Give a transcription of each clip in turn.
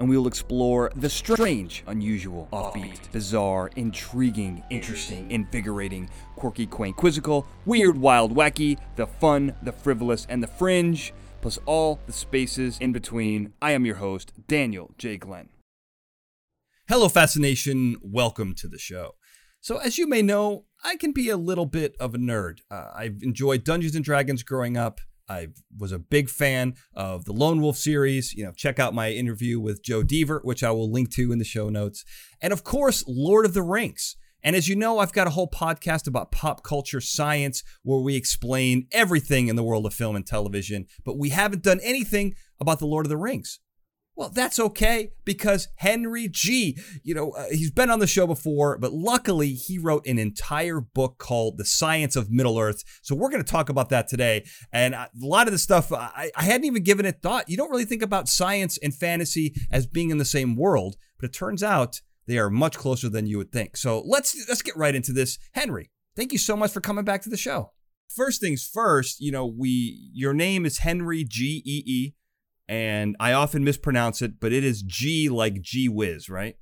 and we will explore the strange, unusual, offbeat, bizarre, intriguing, interesting, invigorating, quirky, quaint, quizzical, weird, wild, wacky, the fun, the frivolous, and the fringe, plus all the spaces in between. I am your host, Daniel J. Glenn. Hello, Fascination. Welcome to the show. So, as you may know, I can be a little bit of a nerd. Uh, I've enjoyed Dungeons and Dragons growing up. I was a big fan of the Lone Wolf series. You know, check out my interview with Joe Dever, which I will link to in the show notes. And of course, Lord of the Rings. And as you know, I've got a whole podcast about pop culture science where we explain everything in the world of film and television, but we haven't done anything about the Lord of the Rings. Well, that's okay because Henry Gee, you know, uh, he's been on the show before, but luckily he wrote an entire book called The Science of Middle Earth. So we're going to talk about that today. And a lot of the stuff, I, I hadn't even given it thought. You don't really think about science and fantasy as being in the same world, but it turns out they are much closer than you would think. So let's let's get right into this. Henry, thank you so much for coming back to the show. First things first, you know, we your name is Henry G E E and I often mispronounce it, but it is G like G whiz, right?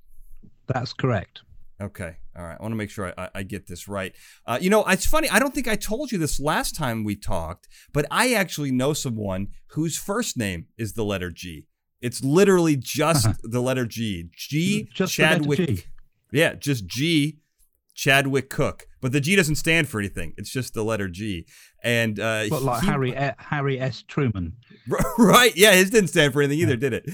That's correct. Okay. All right. I want to make sure I, I get this right. Uh, you know, it's funny. I don't think I told you this last time we talked, but I actually know someone whose first name is the letter G. It's literally just uh-huh. the letter G. G just Chadwick. G. Yeah, just G Chadwick Cook. But the G doesn't stand for anything. It's just the letter G. And uh, but like he, Harry Harry S. Truman. Right? Yeah, his didn't stand for anything either, did it?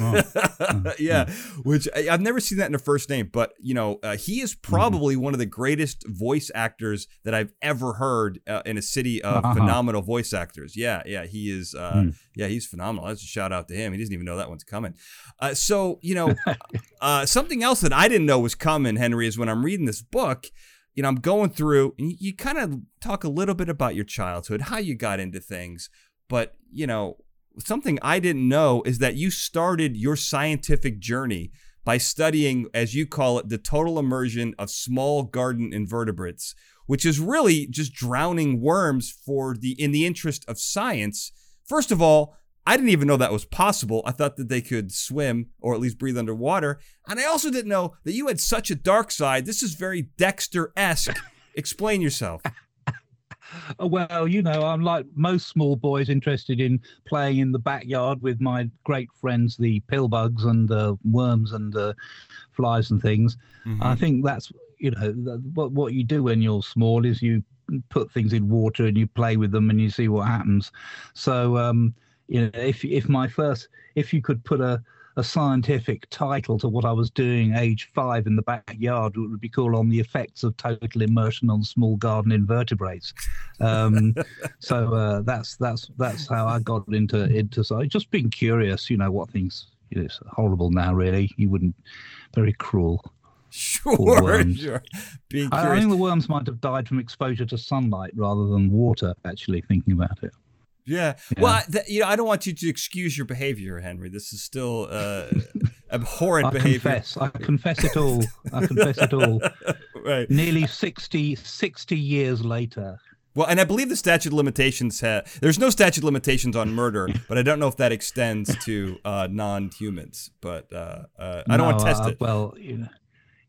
Oh. yeah, which I, have never seen that in a first name, but you know, uh, he is mm-hmm. probably mm-hmm. one of the greatest voice actors that I've ever heard uh, in a city of uh-huh. phenomenal voice actors. Yeah, yeah, he is. Uh, mm. Yeah, he's phenomenal. That's a shout out to him. He doesn't even know that one's coming. Uh, so you know, uh, something else that I didn't know was coming, Henry, is when I'm reading this book you know, I'm going through, and you, you kind of talk a little bit about your childhood, how you got into things. But, you know, something I didn't know is that you started your scientific journey by studying, as you call it, the total immersion of small garden invertebrates, which is really just drowning worms for the in the interest of science. First of all, I didn't even know that was possible. I thought that they could swim or at least breathe underwater. And I also didn't know that you had such a dark side. This is very Dexter esque. Explain yourself. well, you know, I'm like most small boys interested in playing in the backyard with my great friends, the pillbugs and the worms and the flies and things. Mm-hmm. I think that's, you know, what, what you do when you're small is you put things in water and you play with them and you see what happens. So, um, you know, if if my first, if you could put a a scientific title to what I was doing age five in the backyard, would be called on the effects of total immersion on small garden invertebrates. Um, so uh, that's that's that's how I got into into so just being curious, you know, what things you know, it's horrible now. Really, you wouldn't very cruel. Sure, sure. Being curious. I think the worms might have died from exposure to sunlight rather than water. Actually, thinking about it. Yeah. yeah. Well, th- you know, I don't want you to excuse your behavior, Henry. This is still uh, abhorrent I behavior. Confess. I confess it all. I confess it all. right. Nearly 60, 60 years later. Well, and I believe the statute of limitations ha- there's no statute of limitations on murder, but I don't know if that extends to uh, non-humans. But uh, uh I don't no, want to test it. Well, you know,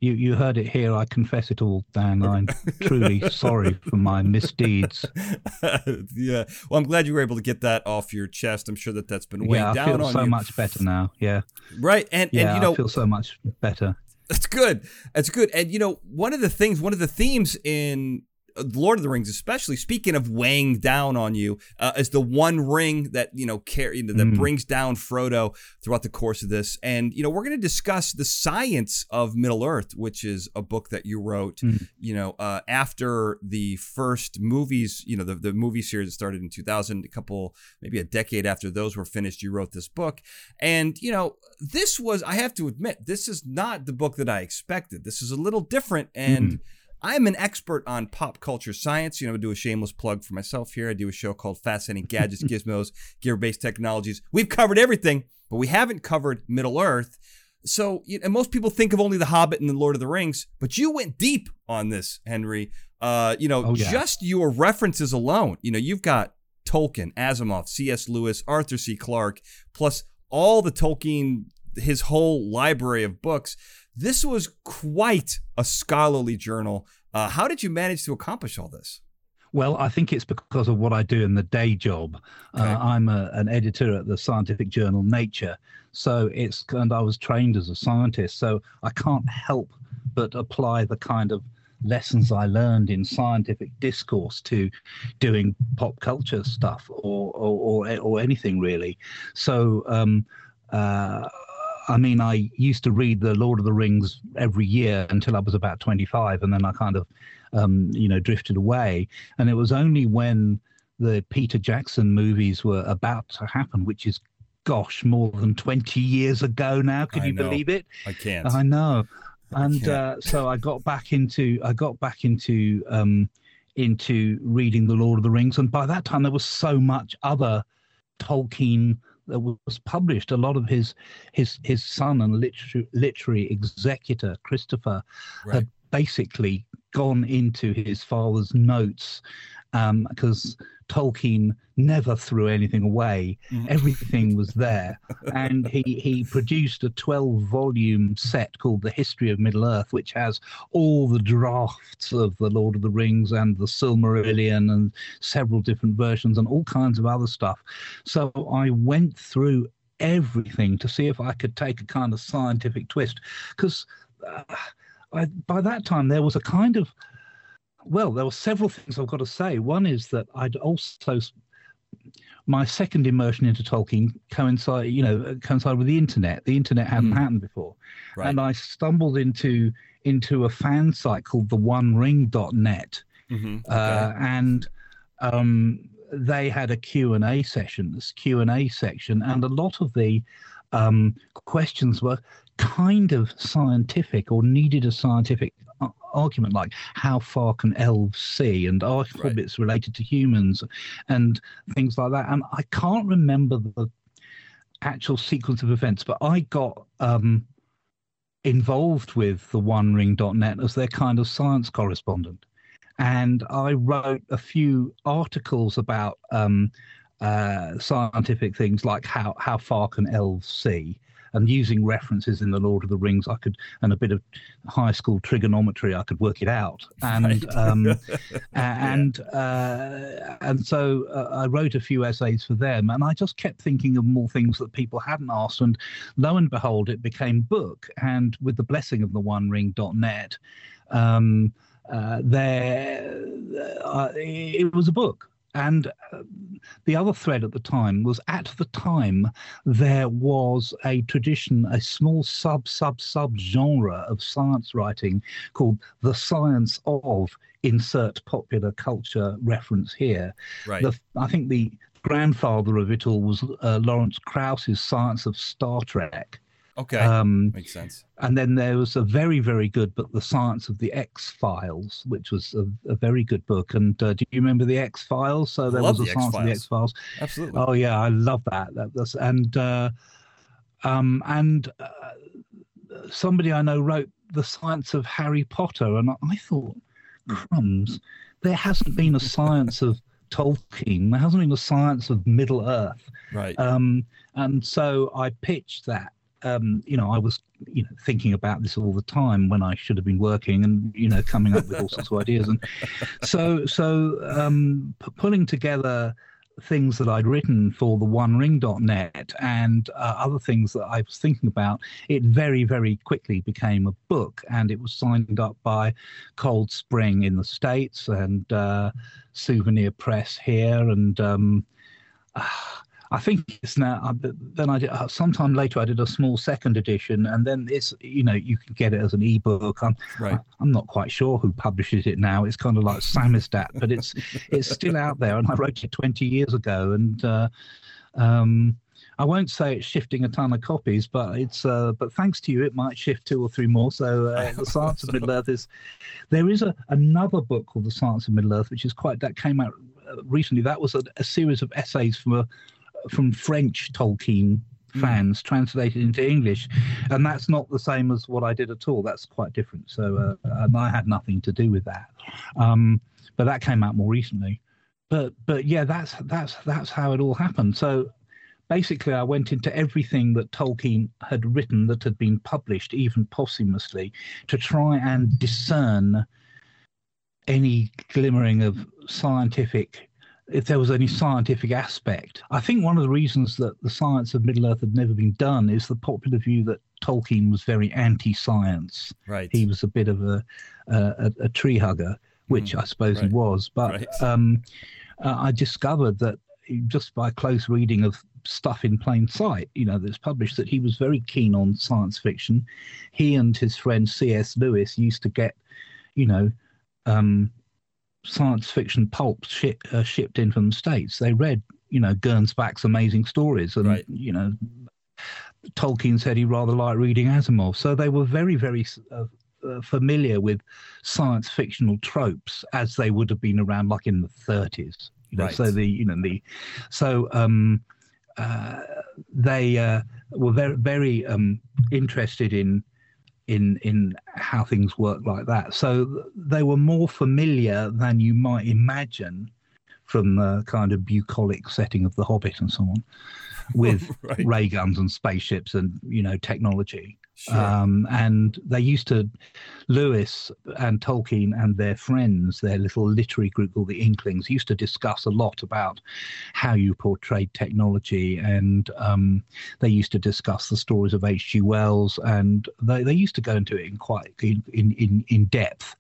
you you heard it here. I confess it all, Dan. I'm truly sorry for my misdeeds. yeah. Well, I'm glad you were able to get that off your chest. I'm sure that that's been weighing yeah, down on you. I feel so much better now. Yeah. Right. And yeah, and you know, I feel so much better. That's good. That's good. And you know, one of the things, one of the themes in Lord of the Rings, especially speaking of weighing down on you, uh, as the one ring that you know carry that mm. brings down Frodo throughout the course of this. And you know, we're going to discuss the science of Middle Earth, which is a book that you wrote. Mm. You know, uh, after the first movies, you know, the the movie series that started in 2000, a couple maybe a decade after those were finished, you wrote this book. And you know, this was I have to admit, this is not the book that I expected. This is a little different and. Mm I'm an expert on pop culture science. You know, I do a shameless plug for myself here. I do a show called Fascinating Gadgets, Gizmos, Gear Based Technologies. We've covered everything, but we haven't covered Middle Earth. So, and most people think of only The Hobbit and The Lord of the Rings, but you went deep on this, Henry. Uh, you know, oh, yeah. just your references alone. You know, you've got Tolkien, Asimov, C.S. Lewis, Arthur C. Clarke, plus all the Tolkien, his whole library of books. This was quite a scholarly journal. Uh, how did you manage to accomplish all this? Well, I think it's because of what I do in the day job. Uh, okay. Uh, I'm a, an editor at the scientific journal Nature, so it's and I was trained as a scientist, so I can't help but apply the kind of lessons I learned in scientific discourse to doing pop culture stuff or or or, or anything really. So. Um, uh, I mean, I used to read the Lord of the Rings every year until I was about 25, and then I kind of, um, you know, drifted away. And it was only when the Peter Jackson movies were about to happen, which is, gosh, more than 20 years ago now. Can I you know. believe it? I can't. I know. And I uh, so I got back into I got back into um, into reading the Lord of the Rings, and by that time there was so much other Tolkien that was published, a lot of his his his son and literary, literary executor Christopher right. had basically gone into his father's notes because um, Tolkien never threw anything away. Mm-hmm. Everything was there. and he, he produced a 12 volume set called The History of Middle Earth, which has all the drafts of The Lord of the Rings and The Silmarillion and several different versions and all kinds of other stuff. So I went through everything to see if I could take a kind of scientific twist. Because uh, by that time, there was a kind of well, there were several things I've got to say. One is that I'd also my second immersion into Tolkien coincided, you know, coincided with the internet. The internet hadn't mm. happened before, right. and I stumbled into into a fan site called the OneRing.net, mm-hmm. Uh, okay. uh, and um, they had a Q and A session, this Q and A section, and a lot of the um, questions were kind of scientific or needed a scientific argument like how far can elves see and are right. hobbits related to humans and things like that. And i can't remember the actual sequence of events but i got um, involved with the one OneRing.net as their kind of science correspondent. And i wrote a few articles about um, uh, scientific things like how how far can elves see and using references in the Lord of the Rings, I could and a bit of high school trigonometry, I could work it out. And right. um, and uh, and so uh, I wrote a few essays for them, and I just kept thinking of more things that people hadn't asked, and lo and behold, it became book. And with the blessing of the OneRing.net. Um, uh, there, uh, it was a book. And uh, the other thread at the time was at the time there was a tradition, a small sub sub sub genre of science writing called the science of insert popular culture reference here. Right. The, I think the grandfather of it all was uh, Lawrence Krauss's Science of Star Trek. Okay, um, makes sense. And then there was a very, very good book, The Science of the X Files, which was a, a, very good book. And uh, do you remember the X Files? So there was a the Science of the X Files. Absolutely. Oh yeah, I love that. that that's, and uh, um, and uh, somebody I know wrote The Science of Harry Potter, and I thought, crumbs, there hasn't been a science of Tolkien. There hasn't been a science of Middle Earth. Right. Um, and so I pitched that um, you know, I was, you know, thinking about this all the time when I should have been working and, you know, coming up with all sorts of ideas. And so, so um, p- pulling together things that I'd written for the OneRing.net and uh, other things that I was thinking about, it very, very quickly became a book. And it was signed up by Cold Spring in the States and uh, Souvenir Press here. And um, I think it's now. Uh, then I did, uh, sometime later I did a small second edition, and then it's you know you can get it as an ebook. I'm right. I'm not quite sure who publishes it now. It's kind of like samizdat, but it's it's still out there, and I wrote it 20 years ago, and. Uh, um, I won't say it's shifting a ton of copies, but it's uh, but thanks to you, it might shift two or three more. So uh, the Science of Middle Earth is there is a another book called The Science of Middle Earth, which is quite that came out uh, recently. That was a, a series of essays from a from French Tolkien hmm. fans mm. translated into English, and that's not the same as what I did at all. That's quite different. So, uh, and I had nothing to do with that. Um, but that came out more recently. But but yeah, that's that's that's how it all happened. So basically, I went into everything that Tolkien had written that had been published, even posthumously, to try and discern any glimmering of scientific if there was any scientific aspect. I think one of the reasons that the science of Middle Earth had never been done is the popular view that Tolkien was very anti-science. Right. He was a bit of a a, a tree hugger, which mm, I suppose right. he was. But right. um, uh, I discovered that just by close reading of stuff in plain sight, you know, that's published, that he was very keen on science fiction. He and his friend C.S. Lewis used to get, you know, um, science fiction pulp uh, shipped in from the states. They read, you know, Gernsback's amazing stories, and right. you know, Tolkien said he rather liked reading Asimov. So they were very, very uh, uh, familiar with science fictional tropes as they would have been around, like in the 30s. You know, right. so the you know the so um, uh, they uh, were very very um, interested in in in how things work like that. So they were more familiar than you might imagine from the kind of bucolic setting of The Hobbit and so on, with right. ray guns and spaceships and you know technology. Sure. Um, and they used to, Lewis and Tolkien and their friends, their little literary group called the Inklings, used to discuss a lot about how you portrayed technology. And um, they used to discuss the stories of H.G. Wells, and they, they used to go into it in quite in, in, in depth.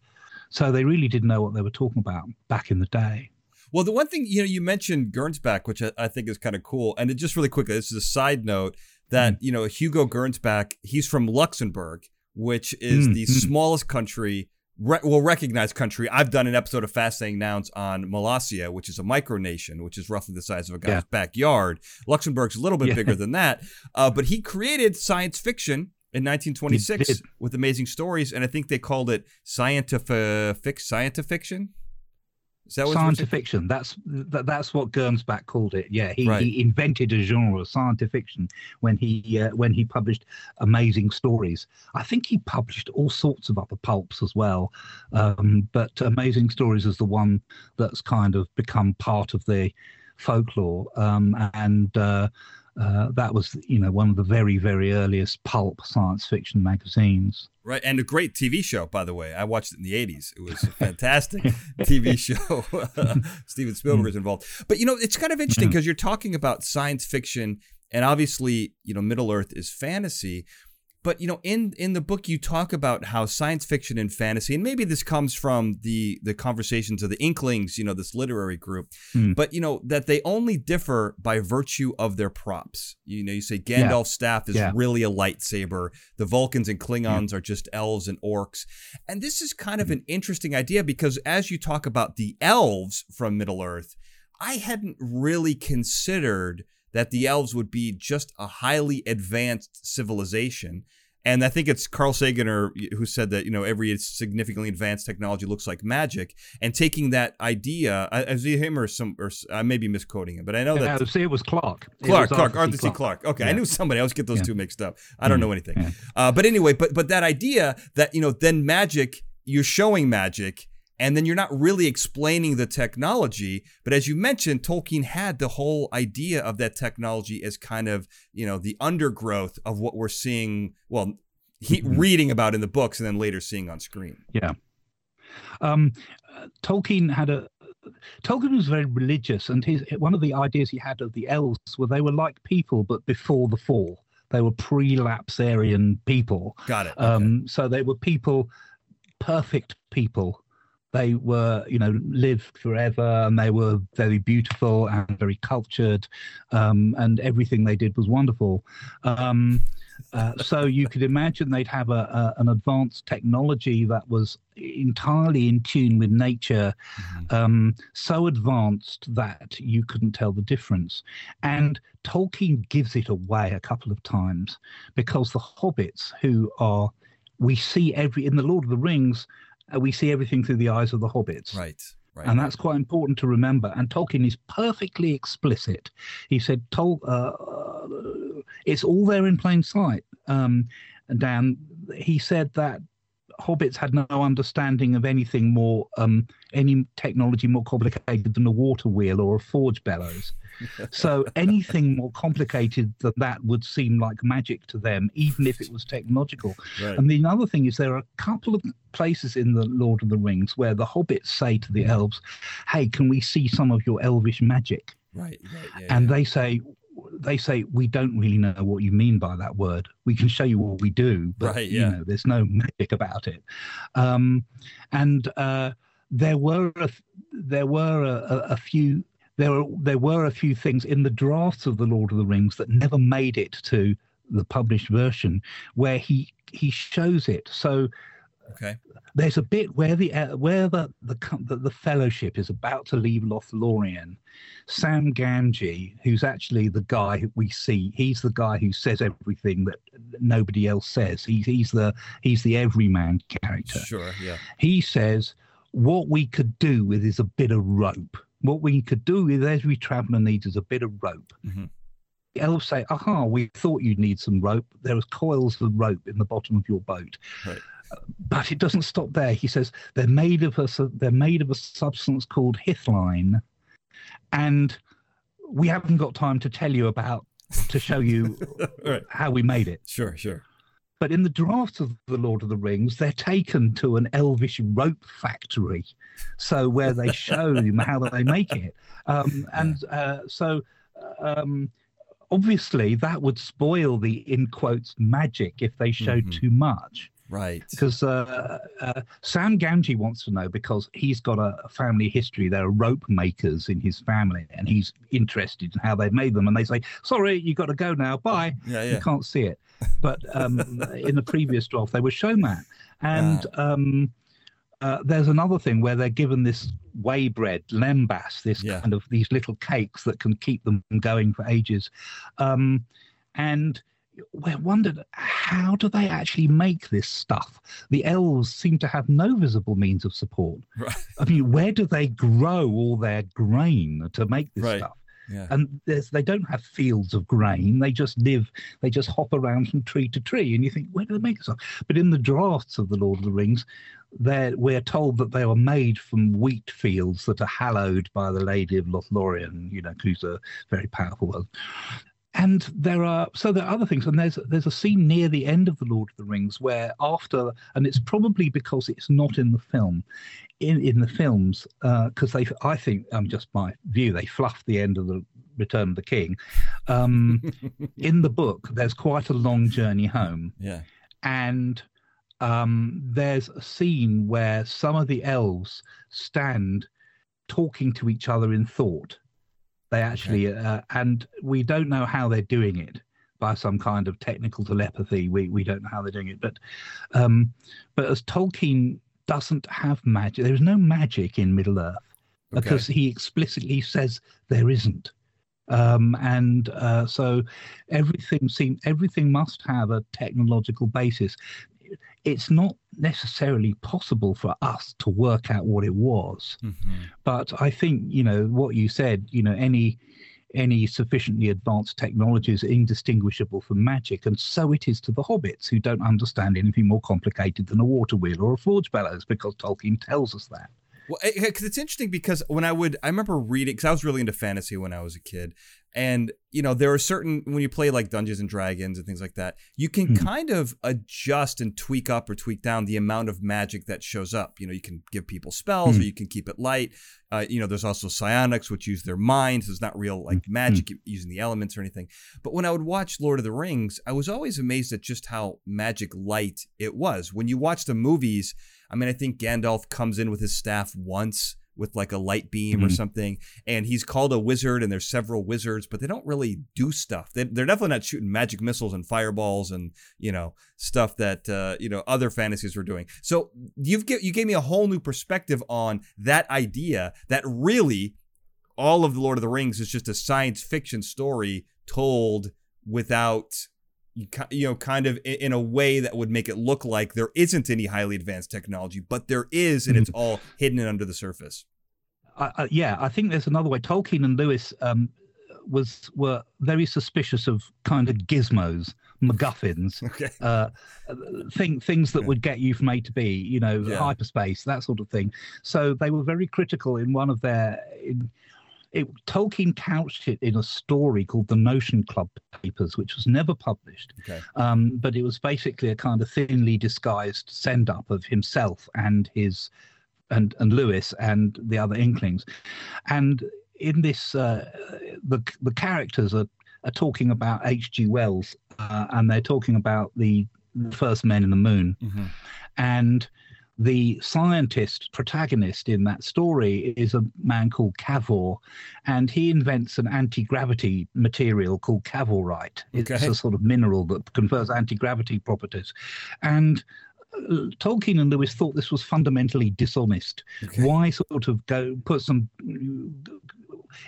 So they really didn't know what they were talking about back in the day. Well, the one thing you know, you mentioned Gernsback, which I, I think is kind of cool, and it just really quickly, this is a side note that mm. you know Hugo Gernsback, he's from Luxembourg, which is mm. the mm. smallest country, re- well recognized country. I've done an episode of Fascinating Nouns on Molossia, which is a micronation, which is roughly the size of a guy's yeah. backyard. Luxembourg's a little bit yeah. bigger than that, uh, but he created science fiction in 1926 with amazing stories, and I think they called it scientific scientific fiction. Is that science fiction. That's that, that's what Gernsback called it. Yeah, he, right. he invented a genre of science fiction when he uh, when he published amazing stories. I think he published all sorts of other pulps as well, um, but Amazing Stories is the one that's kind of become part of the folklore. Um, and uh, uh, that was, you know, one of the very, very earliest pulp science fiction magazines. Right, and a great TV show, by the way. I watched it in the '80s. It was a fantastic TV show. Steven hmm. Spielberg is involved, but you know, it's kind of interesting hmm. because you're talking about science fiction, and obviously, you know, Middle Earth is fantasy but you know in in the book you talk about how science fiction and fantasy and maybe this comes from the the conversations of the inklings you know this literary group mm. but you know that they only differ by virtue of their props you know you say gandalf's yeah. staff is yeah. really a lightsaber the vulcans and klingons yeah. are just elves and orcs and this is kind of an interesting idea because as you talk about the elves from middle earth i hadn't really considered that the elves would be just a highly advanced civilization. And I think it's Carl Sagan or who said that you know every significantly advanced technology looks like magic, and taking that idea, is it him or some, or I may be misquoting him, but I know that. Yeah, see, it was Clarke. Clarke, was Clarke, Arthur C. Clarke. Clarke. Okay, yeah. I knew somebody. I always get those yeah. two mixed up. I don't know anything. Uh, but anyway, but but that idea that you know then magic, you're showing magic, and then you're not really explaining the technology but as you mentioned tolkien had the whole idea of that technology as kind of you know the undergrowth of what we're seeing well he, mm-hmm. reading about in the books and then later seeing on screen yeah um, uh, tolkien had a Tolkien was very religious, and his one of the ideas he had of the elves were they were like people, but before the fall. They were pre-lapsarian people. Got it. Okay. Um, so they were people, perfect people. They were, you know, lived forever, and they were very beautiful and very cultured, um, and everything they did was wonderful. Um, uh, so you could imagine they'd have a, a, an advanced technology that was entirely in tune with nature, Mhm. um, so advanced that you couldn't tell the difference. And Tolkien gives it away a couple of times because the hobbits, who are, we see every, in The Lord of the Rings, we see everything through the eyes of the hobbits. Right. Right. And that's quite important to remember. And Tolkien is perfectly explicit. He said, Tol- uh, uh, it's all there in plain sight. Um, Dan, he said that hobbits had no understanding of anything more, um, any technology more complicated than a water wheel or a forge bellows. so anything more complicated than that would seem like magic to them, even if it was technological. right. And the other thing is, there are a couple of places in the Lord of the Rings where the hobbits say to the elves, "Hey, can we see some of your elvish magic?" right. Right. Yeah, And yeah. they say, "They say we don't really know what you mean by that word. We can show you what we do, but Right, you know, there's no magic about it." Um, and uh, there were a, there were a, a, a few. There were there were a few things in the drafts of the Lord of the Rings that never made it to the published version, where he he shows it. So okay. there's a bit where the uh, where the the, the the fellowship is about to leave Lothlorien. Sam Gamgee, who's actually the guy who we see, he's the guy who says everything that nobody else says. He's he's the he's the everyman character. Sure. Yeah. He says what we could do with is a bit of rope. What we could do with every traveller needs is a bit of rope. Mhm. The elves say, "Aha, we thought you'd need some rope. There was coils of rope in the bottom of your boat." Right. But it doesn't stop there. He says they're made of a they're made of a substance called hithlain, and we haven't got time to tell you about to show you right. how we made it. Sure. Sure. But in the drafts of the Lord of the Rings, they're taken to an elvish rope factory, so where they show them how they make it, um, and uh, so. Um, Obviously, that would spoil the in quotes magic if they showed Mhm. too much Right. because uh, uh, Sam Gamgee wants to know because he's got a, family history. There are rope makers in his family, and he's interested in how they've made them. And they say, "Sorry, you've got to go now. Bye. Yeah. You can't see it." But um, in the previous draft, they were shown that. And um, uh, there's another thing where they're given this waybread, lembas, this Yeah. kind of these little cakes that can keep them going for ages. Um, and we wondered how do they actually make this stuff? The elves seem to have no visible means of support. Right. I mean, where do they grow all their grain to make this Right. stuff? Yeah. And there's, they don't have fields of grain. They just live, they just hop around from tree to tree. And you think, where do they make this stuff? But in the drafts of The Lord of the Rings, we're told that they are made from wheat fields that are hallowed by the Lady of Lothlorien, you know, who's a very powerful one. And there are so there are other things, and there's there's a scene near the end of the Lord of the Rings where after, and it's probably because it's not in the film, in in the films, because they I think um just my view they fluffed the end of the Return of the King. Um, in the book, there's quite a long journey home, Yeah. and um, there's a scene where some of the elves stand talking to each other in thought. They actually, uh, and we don't know how they're doing it by some kind of technical telepathy. We we don't know how they're doing it, but um, but as Tolkien doesn't have magic, there is no magic in Middle Earth Okay. because he explicitly says there isn't. Um, and uh, so everything seem everything must have a technological basis. It's not necessarily possible for us to work out what it was, Mhm. but I think you know what you said. You know, any any sufficiently advanced technology is indistinguishable from magic, and so it is to the hobbits who don't understand anything more complicated than a water wheel or a forge bellows, because Tolkien tells us that. Well, because it's interesting because when I would, I remember reading because I was really into fantasy when I was a kid, and you know there are certain when you play like dungeons and dragons and things like that you can Mhm. kind of adjust and tweak up or tweak down the amount of magic that shows up. You know you can give people spells or Mhm. you can keep it light. Uh, you know there's also psionics which use their minds it's not real like magic using the elements or anything. But when i would watch lord of the rings i was always amazed at just how magic light it was. When you watch the movies i mean i think gandalf comes in with his staff once with like a light beam or Mhm. something and he's called a wizard and there's several wizards but they don't really do stuff they, they're definitely not shooting magic missiles and fireballs and you know stuff that uh, you know other fantasies were doing so you've get, you gave me a whole new perspective on that idea that really all of the lord of the rings is just a science fiction story told without you you know kind of in a way that would make it look like there isn't any highly advanced technology but there is and it's all hidden under the surface yeah, I think there's another way. Tolkien and Lewis um, was were very suspicious of kind of gizmos, MacGuffins, okay uh, thing, things that Yeah. would get you from A to B, you know, Yeah. hyperspace, that sort of thing. So they were very critical in one of their. In, it, Tolkien couched it in a story called the Notion Club Papers, which was never published. okay Um, but it was basically a kind of thinly disguised send up of himself and his and and Lewis and the other Inklings, and in this uh, the the characters are are talking about H.G. Wells uh, and they're talking about the first men in the moon mm-hmm. and the scientist protagonist in that story is a man called Cavor, and he invents an anti-gravity material called Cavorite. It's Okay. a sort of mineral that confers anti-gravity properties, and uh, Tolkien and Lewis thought this was fundamentally dishonest. okay Why sort of go put some?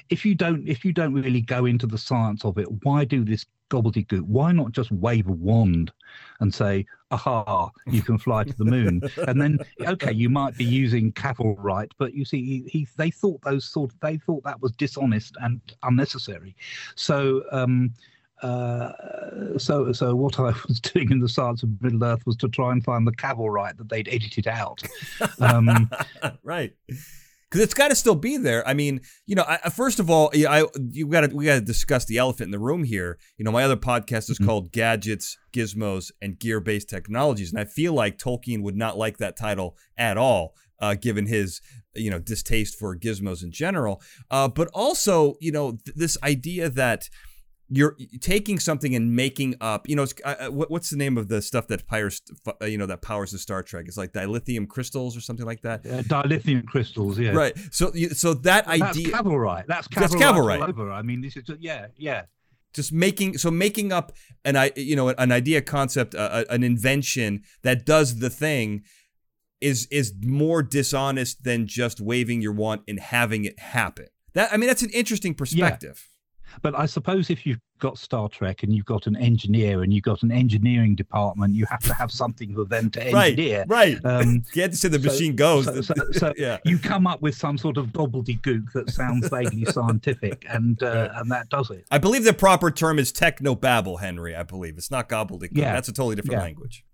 If you don't, if you don't really go into the science of it, why do this gobbledygook? Why not just wave a wand and say, "Aha, you can fly to the moon"? and then, okay, you might be using Cavorite, but you see, he, he they thought those sort, they thought that was dishonest and unnecessary. So. um uh, so so what I was doing in the science of Middle Earth was to try and find the Cavorite that they'd edited out. Um, right because it's got to still be there. I mean you know I, first of all i you got to we got to discuss the elephant in the room here. You know my other podcast is Mhm. called gadgets gizmos and gear-based technologies and i feel like tolkien would not like that title at all uh, given his you know distaste for gizmos in general. Uh, but also you know th- this idea that you're taking something and making up you know it's, uh, uh, what, what's the name of the stuff that powers uh, you know that powers the star trek it's like dilithium crystals or something like that uh, dilithium crystals, yeah. Right. So so that That's idea. That's That's. Cavorite. all over. I mean, this is just, yeah, yeah. just making so making up an i you know an idea concept uh, an invention that does the thing is is more dishonest than just waving your wand and having it happen. That I mean that's an interesting perspective. But I suppose if you've got Star Trek and you've got an engineer and you've got an engineering department, you have to have something for them to Right. engineer. Right. Um, you had to say the so- machine goes. so, so, so yeah. you come up with some sort of gobbledygook that sounds vaguely scientific, and uh, and that does it. I believe the proper term is technobabble, Henry. I believe it's not gobbledygook. Yeah. That's a totally different Yeah. language.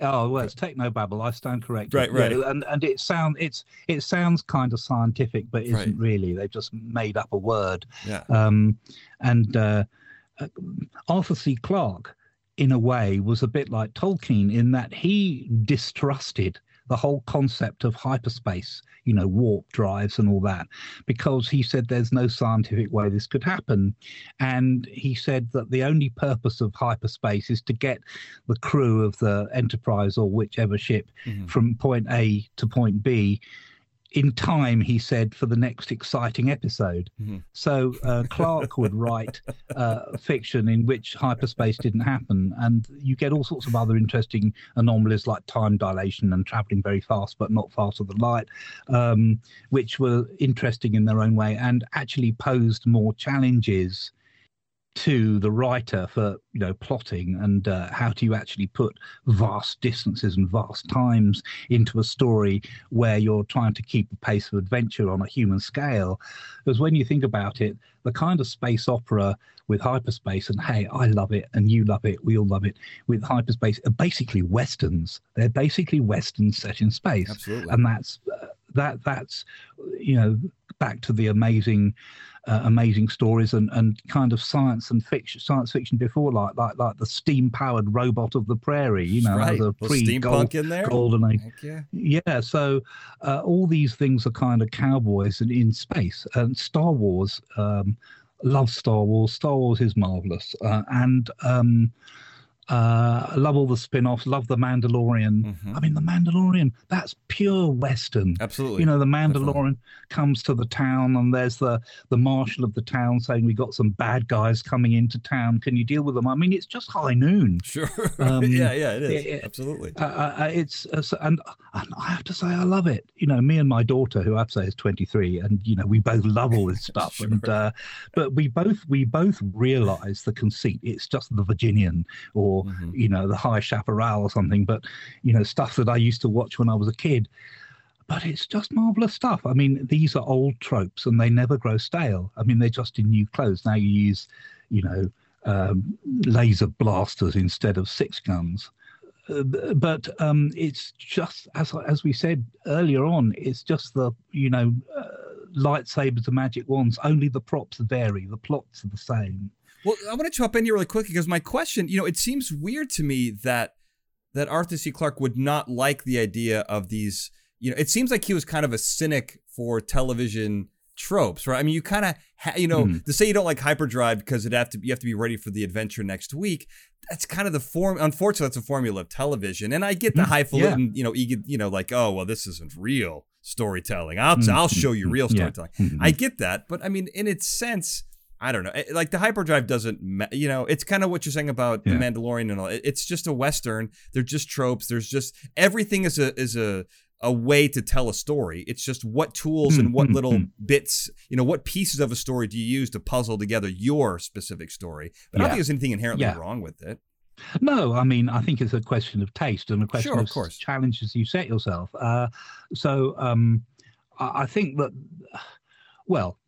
Oh well, it's technobabble. I stand corrected. Right, right. Yeah, and and it sound it's it sounds kind of scientific, but isn't Right. really. They've just made up a word. Yeah. Um, and uh, uh, Arthur C. Clarke, in a way, was a bit like Tolkien in that he distrusted the whole concept of hyperspace, you know, warp drives and all that, because he said there's no scientific way this could happen. And he said that the only purpose of hyperspace is to get the crew of the Enterprise or whichever ship Mhm. from point A to point B in time, he said, for the next exciting episode. Mhm. So uh, Clarke would write uh, fiction in which hyperspace didn't happen, and you get all sorts of other interesting anomalies like time dilation and traveling very fast but not faster than light, um, which were interesting in their own way and actually posed more challenges to the writer for you know plotting and uh, how do you actually put vast distances and vast times into a story where you're trying to keep the pace of adventure on a human scale? Because when you think about it the kind of space opera with hyperspace and hey i love it and you love it we all love it with hyperspace are basically westerns. They're basically westerns set in space. Absolutely. and that's uh, that that's you know back to the amazing uh, amazing stories and, and kind of science and fiction science fiction before like like like the steam powered robot of the prairie you know right. as a Little pre steampunk in there. golden age yeah. yeah so uh, all these things are kind of cowboys in, in space and star wars um love star wars star wars is marvelous uh, and um uh, I love all the spin-offs. Love the Mandalorian. Mhm. I mean, the Mandalorian. That's pure Western. Absolutely. You know, the Definitely. Mandalorian comes to the town, and there's the the marshal of the town saying, "We got some bad guys coming into town. Can you deal with them?" I mean, it's just high noon. Sure. Um, yeah, yeah, it is. yeah. Absolutely. Uh, uh, it's uh, and, and I have to say I love it. You know, me and my daughter, who I'd say is 23, and you know we both love all this stuff. Sure. And uh, but we both we both realise the conceit. It's just the Virginian or Mhm. you know the High Chaparral or something. But you know stuff that I used to watch when I was a kid. But it's just marvelous stuff. I mean, these are old tropes, and they never grow stale. I mean, they're just in new clothes. Now you use, you know, um, laser blasters instead of six guns. Uh, but um, it's just as as we said earlier on. It's just the you know uh, lightsabers and magic wands. Only the props vary. The plots are the same. Well, I want to jump in here really quick because my question, you know, it seems weird to me that that Arthur C. Clarke would not like the idea of these. You know, it seems like he was kind of a cynic for television tropes, right? I mean, you kind of, ha- you know, Hmm. to say you don't like hyperdrive because it have to you have to be ready for the adventure next week. That's kind of the form. Unfortunately, that's a formula of television, and I get the Hmm, highfalutin, you know, you, you know, like, oh, well, this isn't real storytelling. I'll Mm, I'll show you real storytelling. Mhm. I get that, but I mean, in its sense, I don't know. Like the hyperdrive doesn't, ma- you know, it's kind of what you're saying about the Mandalorian and all. It's just a western. They're just tropes. There's just everything is a is a a way to tell a story. It's just what tools and what little mm. bits, you know, what pieces of a story do you use to puzzle together your specific story. But I don't think there's anything inherently Yeah. wrong with it. No, I mean, I think it's a question of taste and a question Sure, of of, course. challenges you set yourself. Uh, so um, I, I think that, well,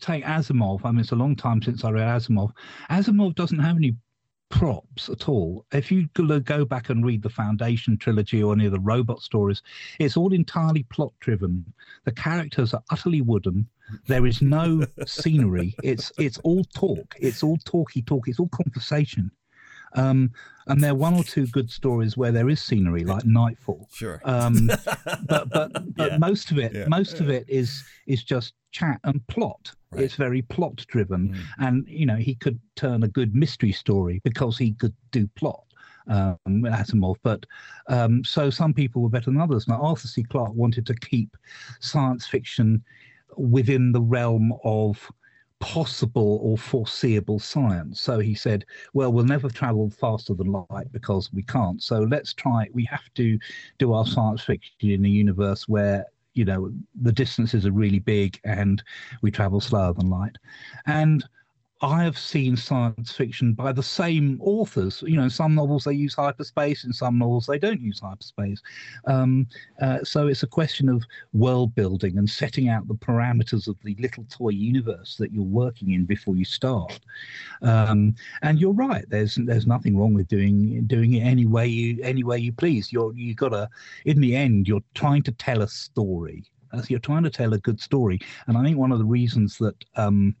take Asimov. I mean, it's a long time since I read Asimov. Asimov doesn't have any props at all. If you go back and read the Foundation trilogy or any of the robot stories, it's all entirely plot driven. The characters are utterly wooden. There is no scenery. It's it's all talk. It's all talky talk. It's all conversation. Um, and there are one or two good stories where there is scenery, like Nightfall. Sure. Um, but but but Yeah. most of it Yeah. most of it is is just chat and plot. Right. It's very plot driven, Mm. and you know he could turn a good mystery story because he could do plot. Um, with Asimov, but um, so some people were better than others. Now Arthur C. Clarke wanted to keep science fiction within the realm of possible or foreseeable science. So he said, well, we'll never travel faster than light because we can't. So let's try, we have to do our science fiction in a universe where, you know, the distances are really big and we travel slower than light. And I have seen science fiction by the same authors. You know, some novels they use hyperspace, in some novels they don't use hyperspace. Um, uh, so it's a question of world building and setting out the parameters of the little toy universe that you're working in before you start. Um, and you're right. There's there's nothing wrong with doing doing it any way you any way you please. You're you got to in the end you're trying to tell a story. As you're trying to tell a good story, and I think one of the reasons that um,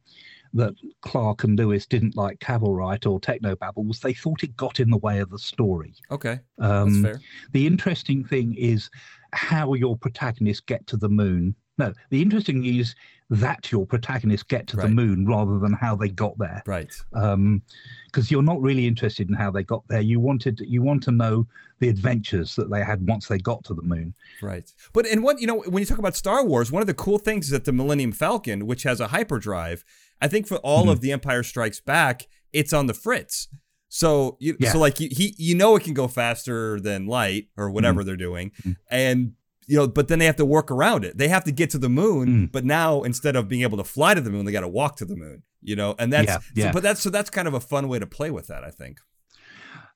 that Clarke and Lewis didn't like Cavorite or Technobabble was they thought it got in the way of the story. Okay. That's Um, fair. the interesting thing is how your protagonists get to the moon. No, the interesting thing is that your protagonists get to Right. the moon rather than how they got there. Right. Because you're not really interested in how they got there. You wanted you want to know the adventures that they had once they got to the moon. Right. But and what you know when you talk about Star Wars, one of the cool things is that the Millennium Falcon, which has a hyperdrive, I think for all Mhm. of the Empire Strikes Back, it's on the fritz. So you Yeah. so like you, he you know it can go faster than light or whatever they're doing, Mhm. and you know but then they have to work around it. They have to get to the moon, Mm. but now instead of being able to fly to the moon, they got to walk to the moon. You know, and that's Yeah, so- but that's so that's kind of a fun way to play with that. I think.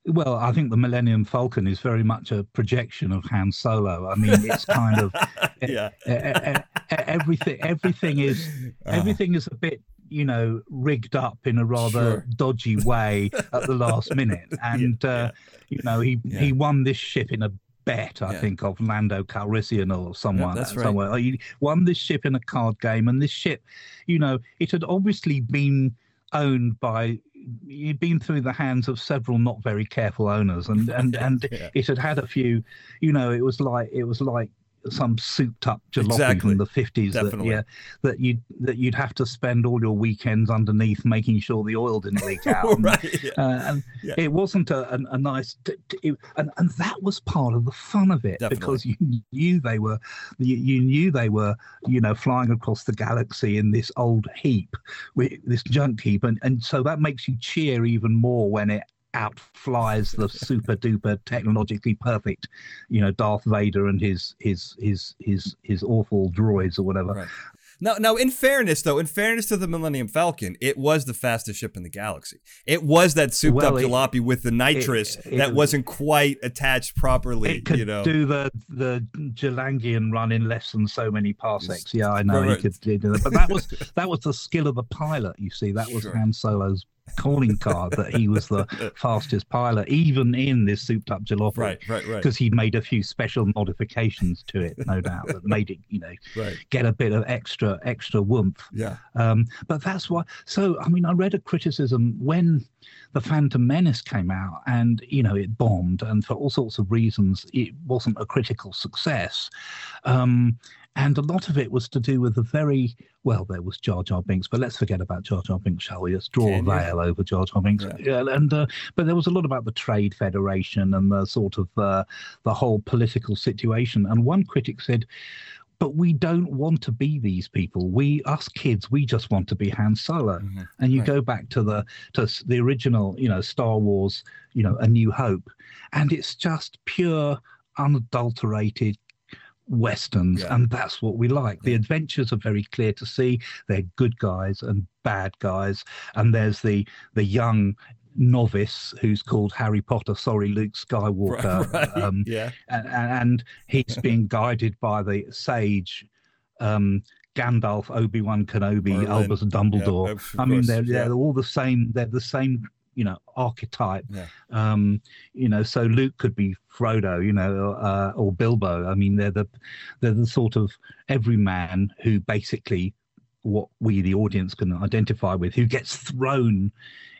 Well, I think the Millennium Falcon is very much a projection of Han Solo. I mean, it's kind of yeah. everything. Everything is Uh-huh. everything is a bit you know rigged up in a rather Sure. dodgy way at the last minute and Yeah, uh, you know he Yeah. he won this ship in a bet, I Yeah. think, of Lando Calrissian or someone. that's right. somewhere. He won this ship in a card game, and this ship, you know, it had obviously been owned by. You'd been through the hands of several not very careful owners, and and and Yeah. it had had a few. You know, it was like it was like some souped up jalopy Exactly. from the fifties. That, yeah, that you that you'd have to spend all your weekends underneath making sure the oil didn't leak out. and right. yeah. uh, and Yeah. it wasn't a, a, a nice it- and, and that was part of the fun of it Definitely. because you knew they were you, you knew they were you know flying across the galaxy in this old heap this junk heap and, and so that makes you cheer even more when it outflies the super duper technologically perfect you know darth vader and his his his his his awful droids or whatever Right. Now, now, in fairness, though, in fairness to the Millennium Falcon, it was the fastest ship in the galaxy. It was that souped Well, up it- jalopy with the nitrous it- that wasn't quite attached properly. it could you know, do the the Jalangian run in less than so many parsecs. Yeah, I know Right, right. could do that, but that was that was the skill of the pilot. You see, that was Sure. Han Solo's calling card that he was the fastest pilot, even in this souped-up jalopy. right, right, right, Because he'd made a few special modifications to it, no doubt, that made it, you know, right. get a bit of extra, extra woomph. Yeah, Um, but that's why. So, I mean, I read a criticism when the Phantom Menace came out, and you know, it bombed, and for all sorts of reasons, it wasn't a critical success. Um, and a lot of it was to do with the very well. There was Jar Jar Binks, but let's forget about Jar Jar Binks, shall we? Let's draw Can a veil over Jar Jar Binks. Yeah. Yeah, and uh, but there was a lot about the Trade Federation and the sort of uh, the whole political situation. And one critic said, but we don't want to be these people. We, us kids, we just want to be Han Solo. Mhm. And you Right. go back to the to the original, you know, Star Wars, you know, A New Hope, and it's just pure, unadulterated westerns, Yeah. and that's what we like. The adventures are very clear to see. They're good guys and bad guys, and there's the the young novice who's called Harry Potter. Sorry, Luke Skywalker. right, right. Um, yeah, and, and he's being guided by the sage um, Gandalf, Obi Wan Kenobi, Merlin. Albus Dumbledore. Yeah, I mean, they're yeah. they're all the same. They're the same, you know, archetype. Yeah. Um, you know, so Luke could be Frodo, you know, uh, or Bilbo. I mean, they're the they're the sort of everyman who basically what we the audience can identify with, who gets thrown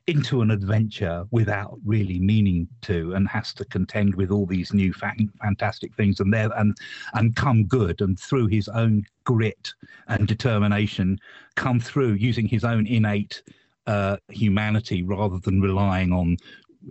into an adventure without really meaning to and has to contend with all these new fa- fantastic things and there and and come good and through his own grit and determination come through using his own innate uh, humanity rather than relying on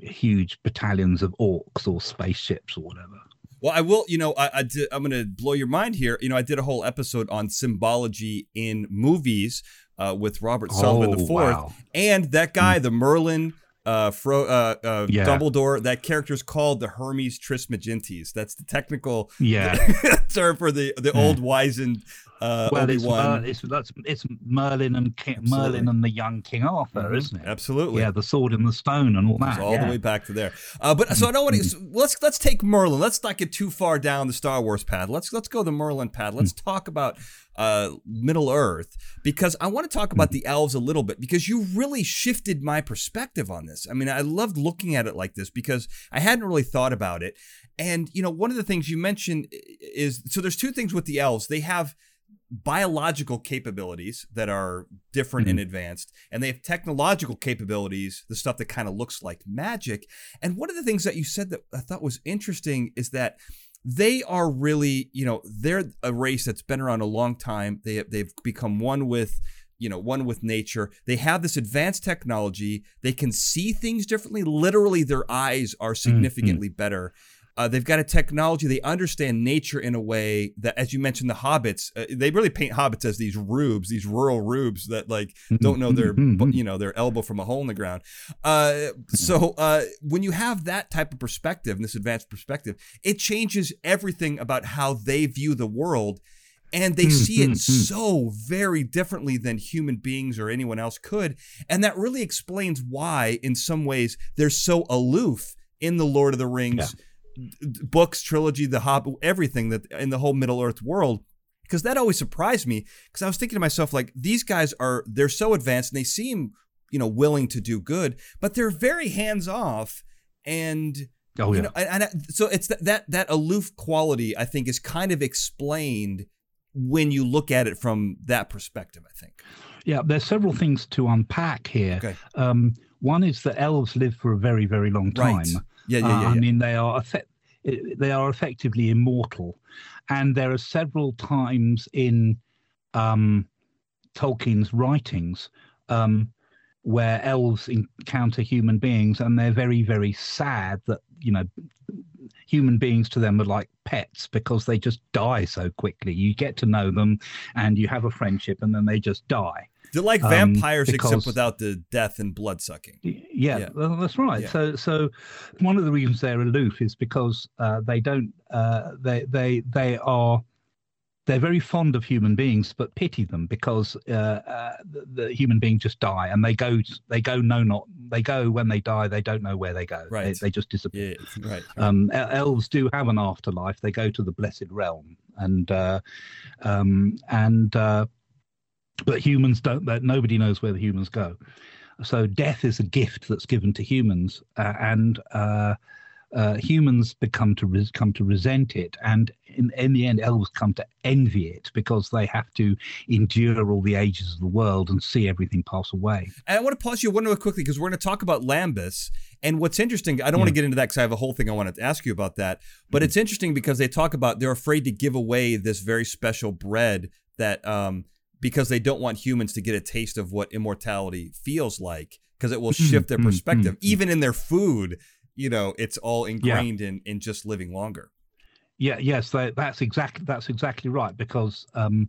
huge battalions of orcs or spaceships or whatever Well, I will. You know, I, I did, I'm going to blow your mind here. You know, I did a whole episode on symbology in movies uh, with Robert Sullivan the Oh, Fourth, wow. and that guy, the Merlin. Uh, Fro, uh, uh, Yeah. Dumbledore. That character's called the Hermes Trismegistus. That's the technical yeah term for the the Yeah. old wizened uh, well, Obi it's, Wan. uh, it's that's it's Merlin and King, Merlin and the young King Arthur, Mhm. isn't it? Absolutely. Yeah, the sword and the stone and all that. all yeah. the way back to there. Uh, but so I don't want to. So let's let's take Merlin. Let's not get too far down the Star Wars path. Let's let's go the Merlin path. Let's talk about uh, Middle Earth because I want to talk about the elves a little bit because you really shifted my perspective on this. I mean, I loved looking at it like this because I hadn't really thought about it. And you know, one of the things you mentioned is so there's two things with the elves. They have biological capabilities that are different and advanced and they have technological capabilities the stuff that kind of looks like magic and one of the things that you said that i thought was interesting is that they are really you know they're a race that's been around a long time. They they've become one with you know one with nature. They have this advanced technology. They can see things differently. Literally their eyes are mm, mm. significantly better uh, they've got a technology. They understand nature in a way that, as you mentioned, the hobbits. Uh, they really paint hobbits as these rubes, these rural rubes that like don't know their Mhm. you know their elbow from a hole in the ground. Uh, so uh, when you have that type of perspective, and this advanced perspective, it changes everything about how they view the world. And they see it so very differently than human beings or anyone else could. And that really explains why, in some ways, they're so aloof in the Lord of the Rings d- books, trilogy, the Hobbit, everything that in the whole Middle Earth world. Because that always surprised me. Because I was thinking to myself, like, these guys are, they're so advanced and they seem, you know, willing to do good, but they're very hands off and Oh yeah. You know, and, and so it's that, that that aloof quality I think is kind of explained when you look at it from that perspective. I think. Yeah, there's several things to unpack here. Okay. Um, one is that elves live for a very, very long time. Right. Yeah, yeah, Uh, yeah. I mean, they are effect- they are effectively immortal, and there are several times in um, Tolkien's writings um, where elves encounter human beings, and they're very, very sad that you know human beings to them are like pets because they just die so quickly. You get to know them, and you have a friendship, and then they just die. They're like um, vampires except without the death and blood sucking. Yeah, Yeah. well, that's right. Yeah. So, so one of the reasons they're aloof is because uh, they don't. Uh, they they they are. They're very fond of human beings, but pity them because uh, uh, the, the human beings just die, and they go. They go no not. They go when they die. They don't know where they go. Right. they just disappear. Yeah, right. Um, elves do have an afterlife. They go to the blessed realm, and uh, um, and but humans don't. That nobody knows where the humans go. So death is a gift that's given to humans, uh, and uh, uh, humans become to res- come to resent it, and in in the end, elves come to envy it because they have to endure all the ages of the world and see everything pass away. And I want to pause you one more quickly because we're going to talk about Lembas. And what's interesting, I don't want to get into that because I have a whole thing I want to ask you about that. But it's interesting because they talk about they're afraid to give away this very special bread that um, because they don't want humans to get a taste of what immortality feels like because it will Mm, shift their mm, perspective. mm, mm. Even in their food, you know, it's all ingrained in in just living longer. Yeah, yes, that, that's exactly that's exactly right because um,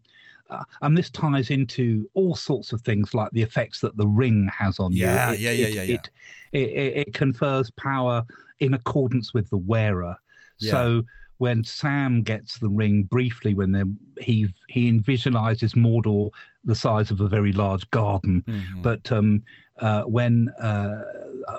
uh, and this ties into all sorts of things like the effects that the ring has on Yeah, you. yeah, yeah, yeah, yeah. It, it, it, it confers power in accordance with the wearer. Yeah. So when Sam gets the ring briefly, when he he visualizes Mordor the size of a very large garden, Mhm. but um, uh, when uh,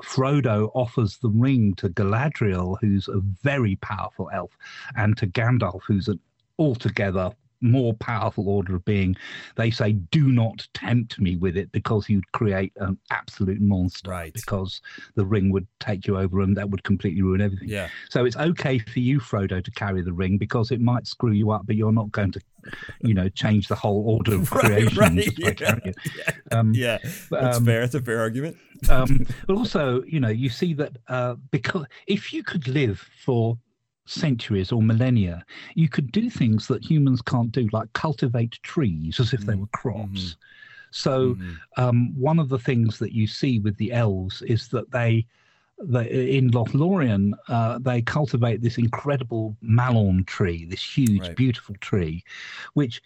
Frodo offers the ring to Galadriel, who's a very powerful elf, and to Gandalf, who's an altogether more powerful order of being, they say, "Do not tempt me with it, because you'd create an absolute monster. Right. Because the ring would take you over, and that would completely ruin everything. yeah. So it's okay for you, Frodo, to carry the ring because it might screw you up, but you're not going to, you know, change the whole order of Right, creation right, yeah, it. Um, Yeah. That's um, fair. It's a fair argument. um, but also, you know, you see that uh, because if you could live for centuries or millennia, you could do things that humans can't do, like cultivate trees as if they Mm, were crops. mhm. So, Mhm. um, one of the things that you see with the elves is that they, they in Lothlorien, uh, they cultivate this incredible mallorn tree, this huge, Right. beautiful tree, which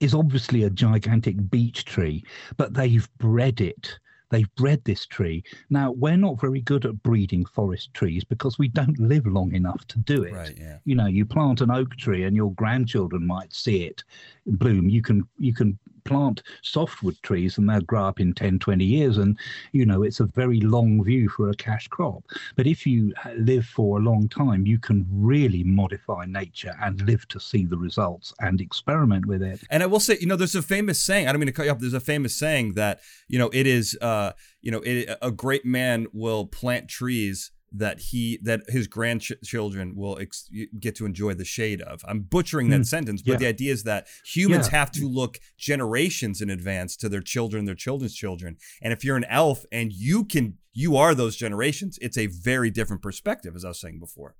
is obviously a gigantic beech tree, but they've bred it. They've bred this tree. Now, we're not very good at breeding forest trees because we don't live long enough to do it. Right. Yeah. You know, you plant an oak tree and your grandchildren might see it bloom. You can you can plant softwood trees and they'll grow up in 10, 20 years. And, you know, it's a very long view for a cash crop. But if you live for a long time, you can really modify nature and live to see the results and experiment with it. And I will say, you know, there's a famous saying. I don't mean to cut you off. There's a famous saying that you know it is, uh, you know, it, a great man will plant trees that he that his grandchildren will ex- get to enjoy the shade of. I'm butchering that Hmm. sentence, but Yeah. the idea is that humans Yeah. have to look generations in advance to their children, their children's children. And if you're an elf and you can, you are those generations. It's a very different perspective, as I was saying before.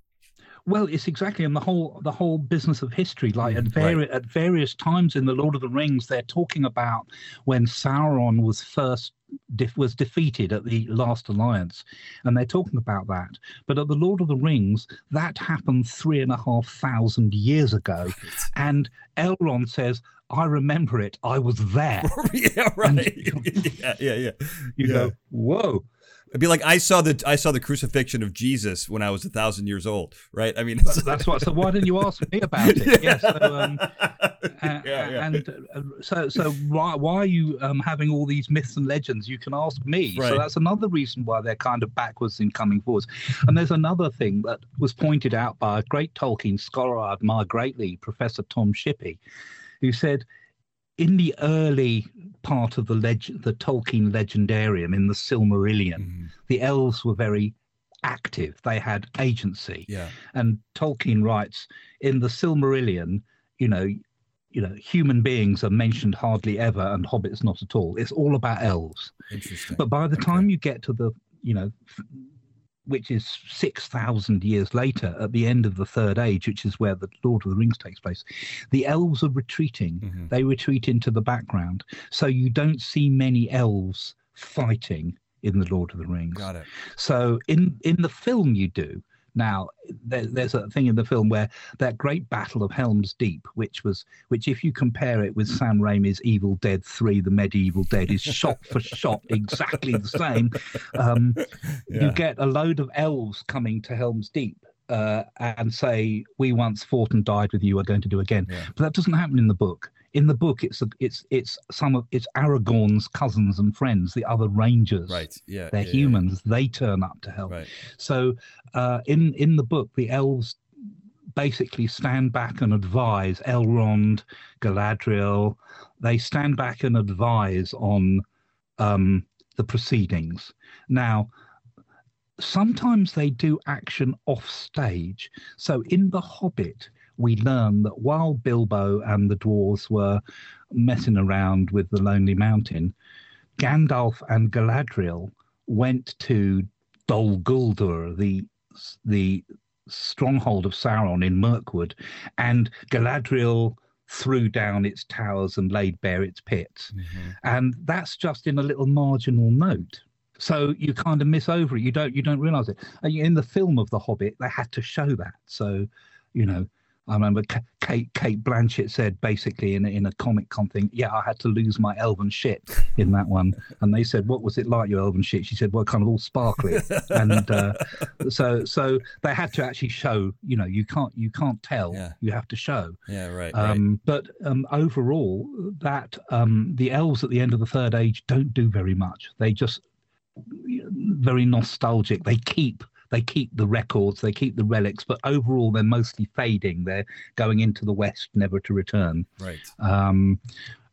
Well, it's exactly, and the whole the whole business of history. Like at Mm, vari- at various times in the Lord of the Rings, they're talking about when Sauron was first was defeated at the Last Alliance, and they're talking about that. But at the Lord of the Rings, that happened three and a half thousand years ago, and Elrond says, "I remember it. I was there." yeah, right. yeah, yeah, yeah. You Yeah. go, "Whoa." It'd be like I saw the I saw the crucifixion of Jesus when I was a thousand years old, right? I mean, That's, that's what. So why didn't you ask me about it? Yeah. So, um, yeah, yeah. and uh, so so why why are you um, having all these myths and legends? You can ask me. Right. So that's another reason why they're kind of backwards in coming forwards. And there's another thing that was pointed out by a great Tolkien scholar I admire greatly, Professor Tom Shippey, who said. In the early part of the leg- the Tolkien legendarium in the Silmarillion, Mhm. the elves were very active. They had agency. Yeah. And Tolkien writes in the Silmarillion, you know, you know, human beings are mentioned hardly ever, and hobbits not at all. It's all about elves. Interesting. But by the Okay. time you get to the, you know, which is 6,000 years later at the end of the Third Age, which is where the Lord of the Rings takes place, the elves are retreating. Mhm. They retreat into the background. So you don't see many elves fighting in the Lord of the Rings. Got it. So in in the film you do now there, there's a thing in the film where that great battle of Helm's Deep, which was which if you compare it with Sam Raimi's Evil Dead Three: The Medieval Dead, is shot for shot exactly the same. Um, Yeah. You get a load of elves coming to Helm's Deep. Uh, and say we once fought and died with you are going to do again Yeah. but that doesn't happen in the book in the book it's a, it's it's some of it's aragorn's cousins and friends the other rangers Right. Yeah. they're yeah, yeah. humans they turn up to help Right. so uh, in in the book the elves basically stand back and advise elrond galadriel they stand back and advise on um, the proceedings now sometimes they do action off stage so in the hobbit we learn that while bilbo and the dwarves were messing around with the lonely mountain gandalf and galadriel went to Dol Guldur, the the stronghold of Sauron in Mirkwood, and Galadriel threw down its towers and laid bare its pits. Mhm. And that's just in a little marginal note. So you kind of miss over it. You don't you don't realize it. In the film of The Hobbit, they had to show that. So, you know, I remember Cate Cate Blanchett said basically in a, in a comic con thing, yeah, I had to lose my elven shit in that one. And they said, what was it like your elven shit? She said, well, kind of all sparkly. and uh, so so they had to actually show. You know, you can't you can't tell. Yeah. You have to show. Yeah. Right. right. Um, But um, overall, that um, the elves at the end of the third age don't do very much. They just very nostalgic. They keep they keep the records, they keep the relics, but overall they're mostly fading. They're going into the west, never to return. Right. Um,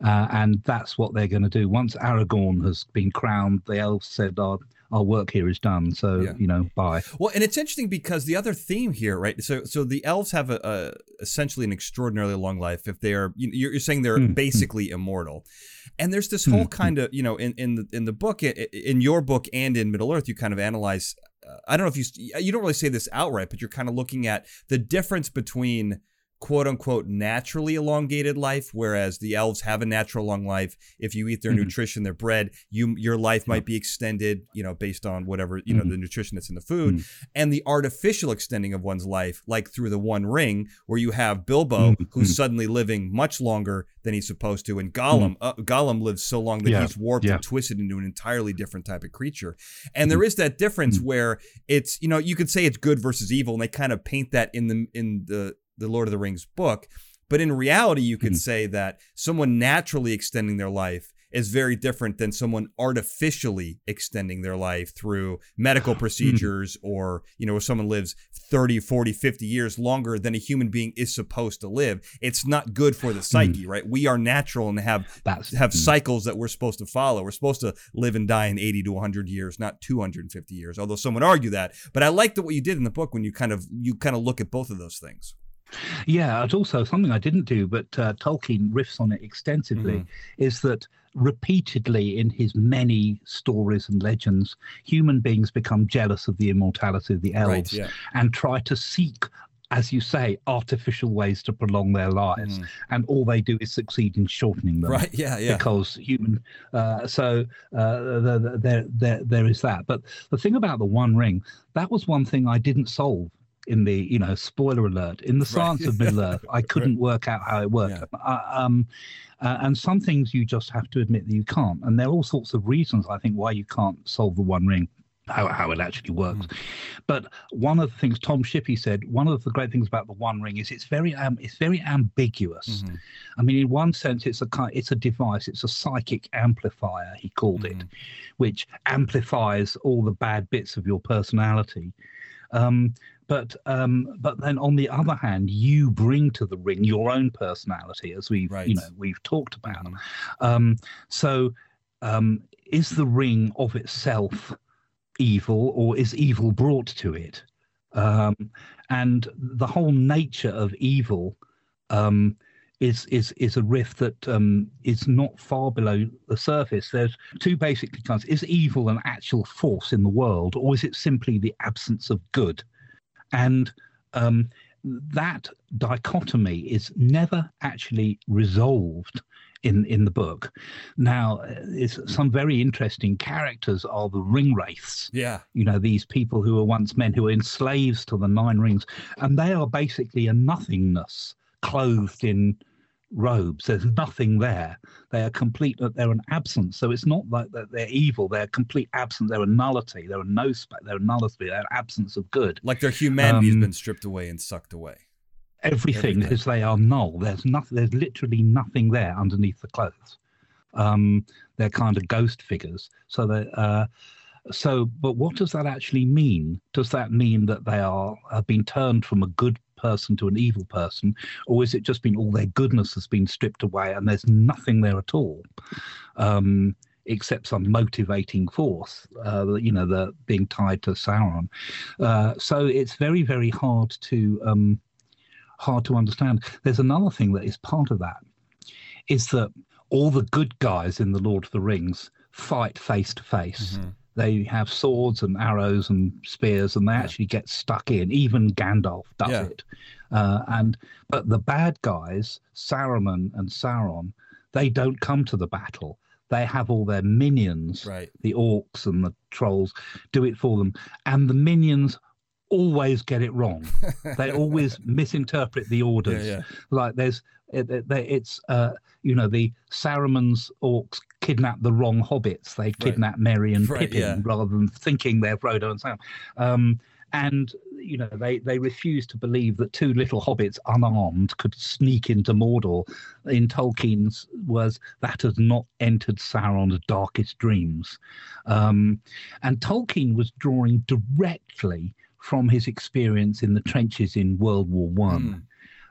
uh, and that's what they're going to do. Once Aragorn has been crowned, the elves said, "Our our work here is done." So Yeah. you know, bye. Well, and it's interesting because the other theme here, right? So, so the elves have a, a essentially an extraordinarily long life. If they are, you- you're, you're saying they're Mm, mm. basically immortal, and there's this whole Mm, kind of, you know, in in the in the book, in your book, and in Middle Earth, you kind of analyze. Uh, I don't know if you you don't really say this outright, but you're kind of looking at the difference between quote unquote naturally elongated life whereas the elves have a natural long life if you eat their Mhm. nutrition their bread you your life might be extended you know based on whatever you know Mhm. the nutrition that's in the food Mhm. and the artificial extending of one's life like through the one ring where you have bilbo Mhm. who's suddenly living much longer than he's supposed to and gollum uh, gollum lives so long that Yeah. he's warped Yeah. and twisted into an entirely different type of creature and there is that difference where it's you know you could say it's good versus evil and they kind of paint that in the in the the lord of the rings book but in reality you could Mhm. say that someone naturally extending their life is very different than someone artificially extending their life through medical procedures or you know if someone lives 30 40 50 years longer than a human being is supposed to live it's not good for the psyche right we are natural and have That's have mm. cycles that we're supposed to follow. We're supposed to live and die in 80 to 100 years, not 250 years. Although some would argue that. But I like that what you did in the book when you kind of you kind of look at both of those things. Yeah, it's also something I didn't do, but uh, Tolkien riffs on it extensively. Mhm. Is that repeatedly in his many stories and legends, human beings become jealous of the immortality of the elves Right. Yeah. and try to seek, as you say, artificial ways to prolong their lives. Mhm. And all they do is succeed in shortening them. Right. Yeah. Yeah. because human uh, so uh, the, the, there, there there is that but the thing about the one ring that was one thing i didn't solve in the you know spoiler alert in the science of middle earth i couldn't work out how it worked Yeah. uh, um, uh, and some things you just have to admit that you can't and there are all sorts of reasons i think why you can't solve the one ring how, how it actually works but one of the things tom shippey said one of the great things about the one ring is it's very um, it's very ambiguous Mhm. I mean, in one sense, it's a kind, it's a device, it's a psychic amplifier. He called it, Mhm. which amplifies all the bad bits of your personality. Um, but um, but then on the other hand, you bring to the ring your own personality, as we've Right. you know we've talked about. Mhm. Um, so um, is the ring of itself evil or is evil brought to it? Um, and the whole nature of evil um, is is is a rift that um, is not far below the surface. There's two basic kinds: is evil an actual force in the world, or is it simply the absence of good? And um, that dichotomy is never actually resolved in in the book. Now, it's some very interesting characters are the ring wraiths. Yeah. You know, these people who were once men who were enslaved to the nine rings, and they are basically a nothingness clothed in robes. There's nothing there. They are complete. They're an absence. So it's not like that they're evil. They're complete absence. They're a nullity. They're a no spec. They're a nullity. They're an absence of good. Like their humanity's Um, been stripped away and sucked away. Everything, Everything. is they are null. There's nothing. There's literally nothing there underneath the clothes. Um, they're kind of ghost figures. So they. Uh, so, but what does that actually mean? Does that mean that they are have been turned from a good person to an evil person, or is it just been all their goodness has been stripped away and there's nothing there at all, um, except some motivating force? Uh, you know, the being tied to Sauron. Uh, so it's very, very hard to um, hard to understand. There's another thing that is part of that is that all the good guys in the Lord of the Rings fight face to face. They have swords and arrows and spears, and they actually get stuck in. Even Gandalf does Yeah. it. Uh, and but the bad guys, Saruman and Sauron, they don't come to the battle. They have all their minions, Right. the orcs and the trolls, do it for them, and the minions always get it wrong. they always misinterpret the orders Yeah, yeah. like there's it, it, they- it's uh you know the Saruman's orcs kidnap the wrong hobbits they kidnap Merry and Right, Pippin yeah. rather than thinking they're Frodo and Sam um and you know they they refuse to believe that two little hobbits unarmed could sneak into Mordor in Tolkien's was that has not entered Sauron's darkest dreams um and Tolkien was drawing directly from his experience in the trenches in World War One.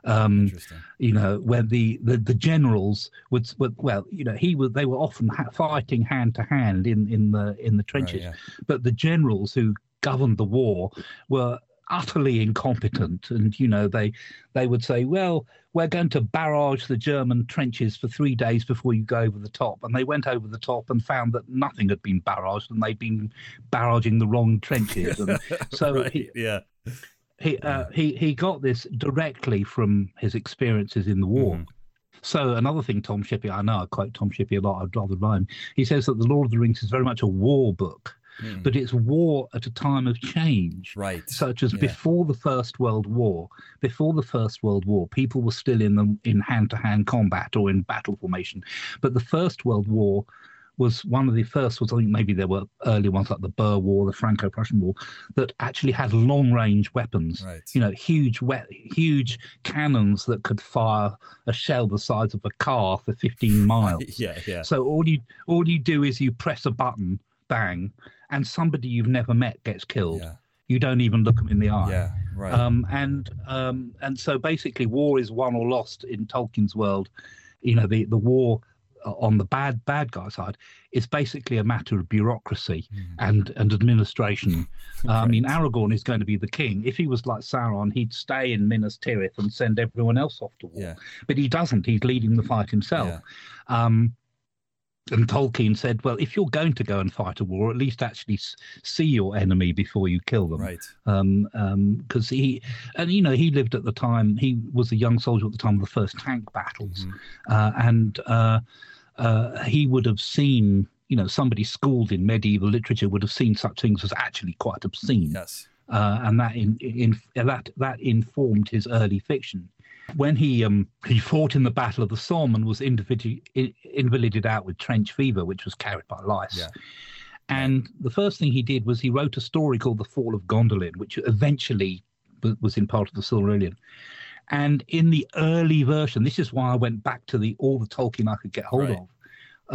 Hmm, um, you know, where the, the, the generals would, would, well, you know, he was, they were often ha- fighting hand to hand in, in the, in the Right, trenches, yeah. but the generals who governed the war were utterly incompetent. And, you know, they, they would say, well, we're going to barrage the German trenches for three days before you go over the top. And they went over the top and found that nothing had been barraged and they'd been barraging the wrong trenches. And so right. he- yeah. he, uh, he, he got this directly from his experiences in the war. Mhm. So another thing, Tom Shippey, I know I quote Tom Shippey a lot. I'd rather rhyme. He says that the Lord of the Rings is very much a war book, Mhm. but it's war at a time of change, Right. such as Yeah. before the First World War. Before the First World War, people were still in the in hand-to-hand combat or in battle formation, but the First World War was one of the first ones. I think maybe there were earlier ones like the Boer War, the Franco-Prussian War, that actually had long-range weapons Right. you know, huge, wet, huge cannons that could fire a shell the size of a car for 15 miles. yeah. Yeah. So all you all you do is you press a button, bang, and somebody you've never met gets killed. Yeah. You don't even look them in the eye. Yeah. Right. Um, and um, and so basically, war is won or lost in Tolkien's world. You know, the the war uh, on the bad bad guy side is basically a matter of bureaucracy Mhm. and and administration. Uh, I mean, Right. Aragorn is going to be the king. If he was like Sauron, he'd stay in Minas Tirith and send everyone else off to war. Yeah. But he doesn't. He's leading the fight himself. Yeah. Um, and Tolkien said, "Well, if you're going to go and fight a war, at least actually see your enemy before you kill them." Right. um because he and you know he lived at the time he was a young soldier at the time of the first tank battles Mhm. uh, and uh, uh, he would have seen you know somebody schooled in medieval literature would have seen such things as actually quite obscene Yes. uh, and that in, in that that informed his early fiction when he um he fought in the battle of the somme and was individu- invalided out with trench fever which was carried by lice Yeah. and the first thing he did was he wrote a story called The Fall of Gondolin, which eventually was in part of the Silmarillion. And in the early version, this is why I went back to the all the Tolkien I could get hold Right. of.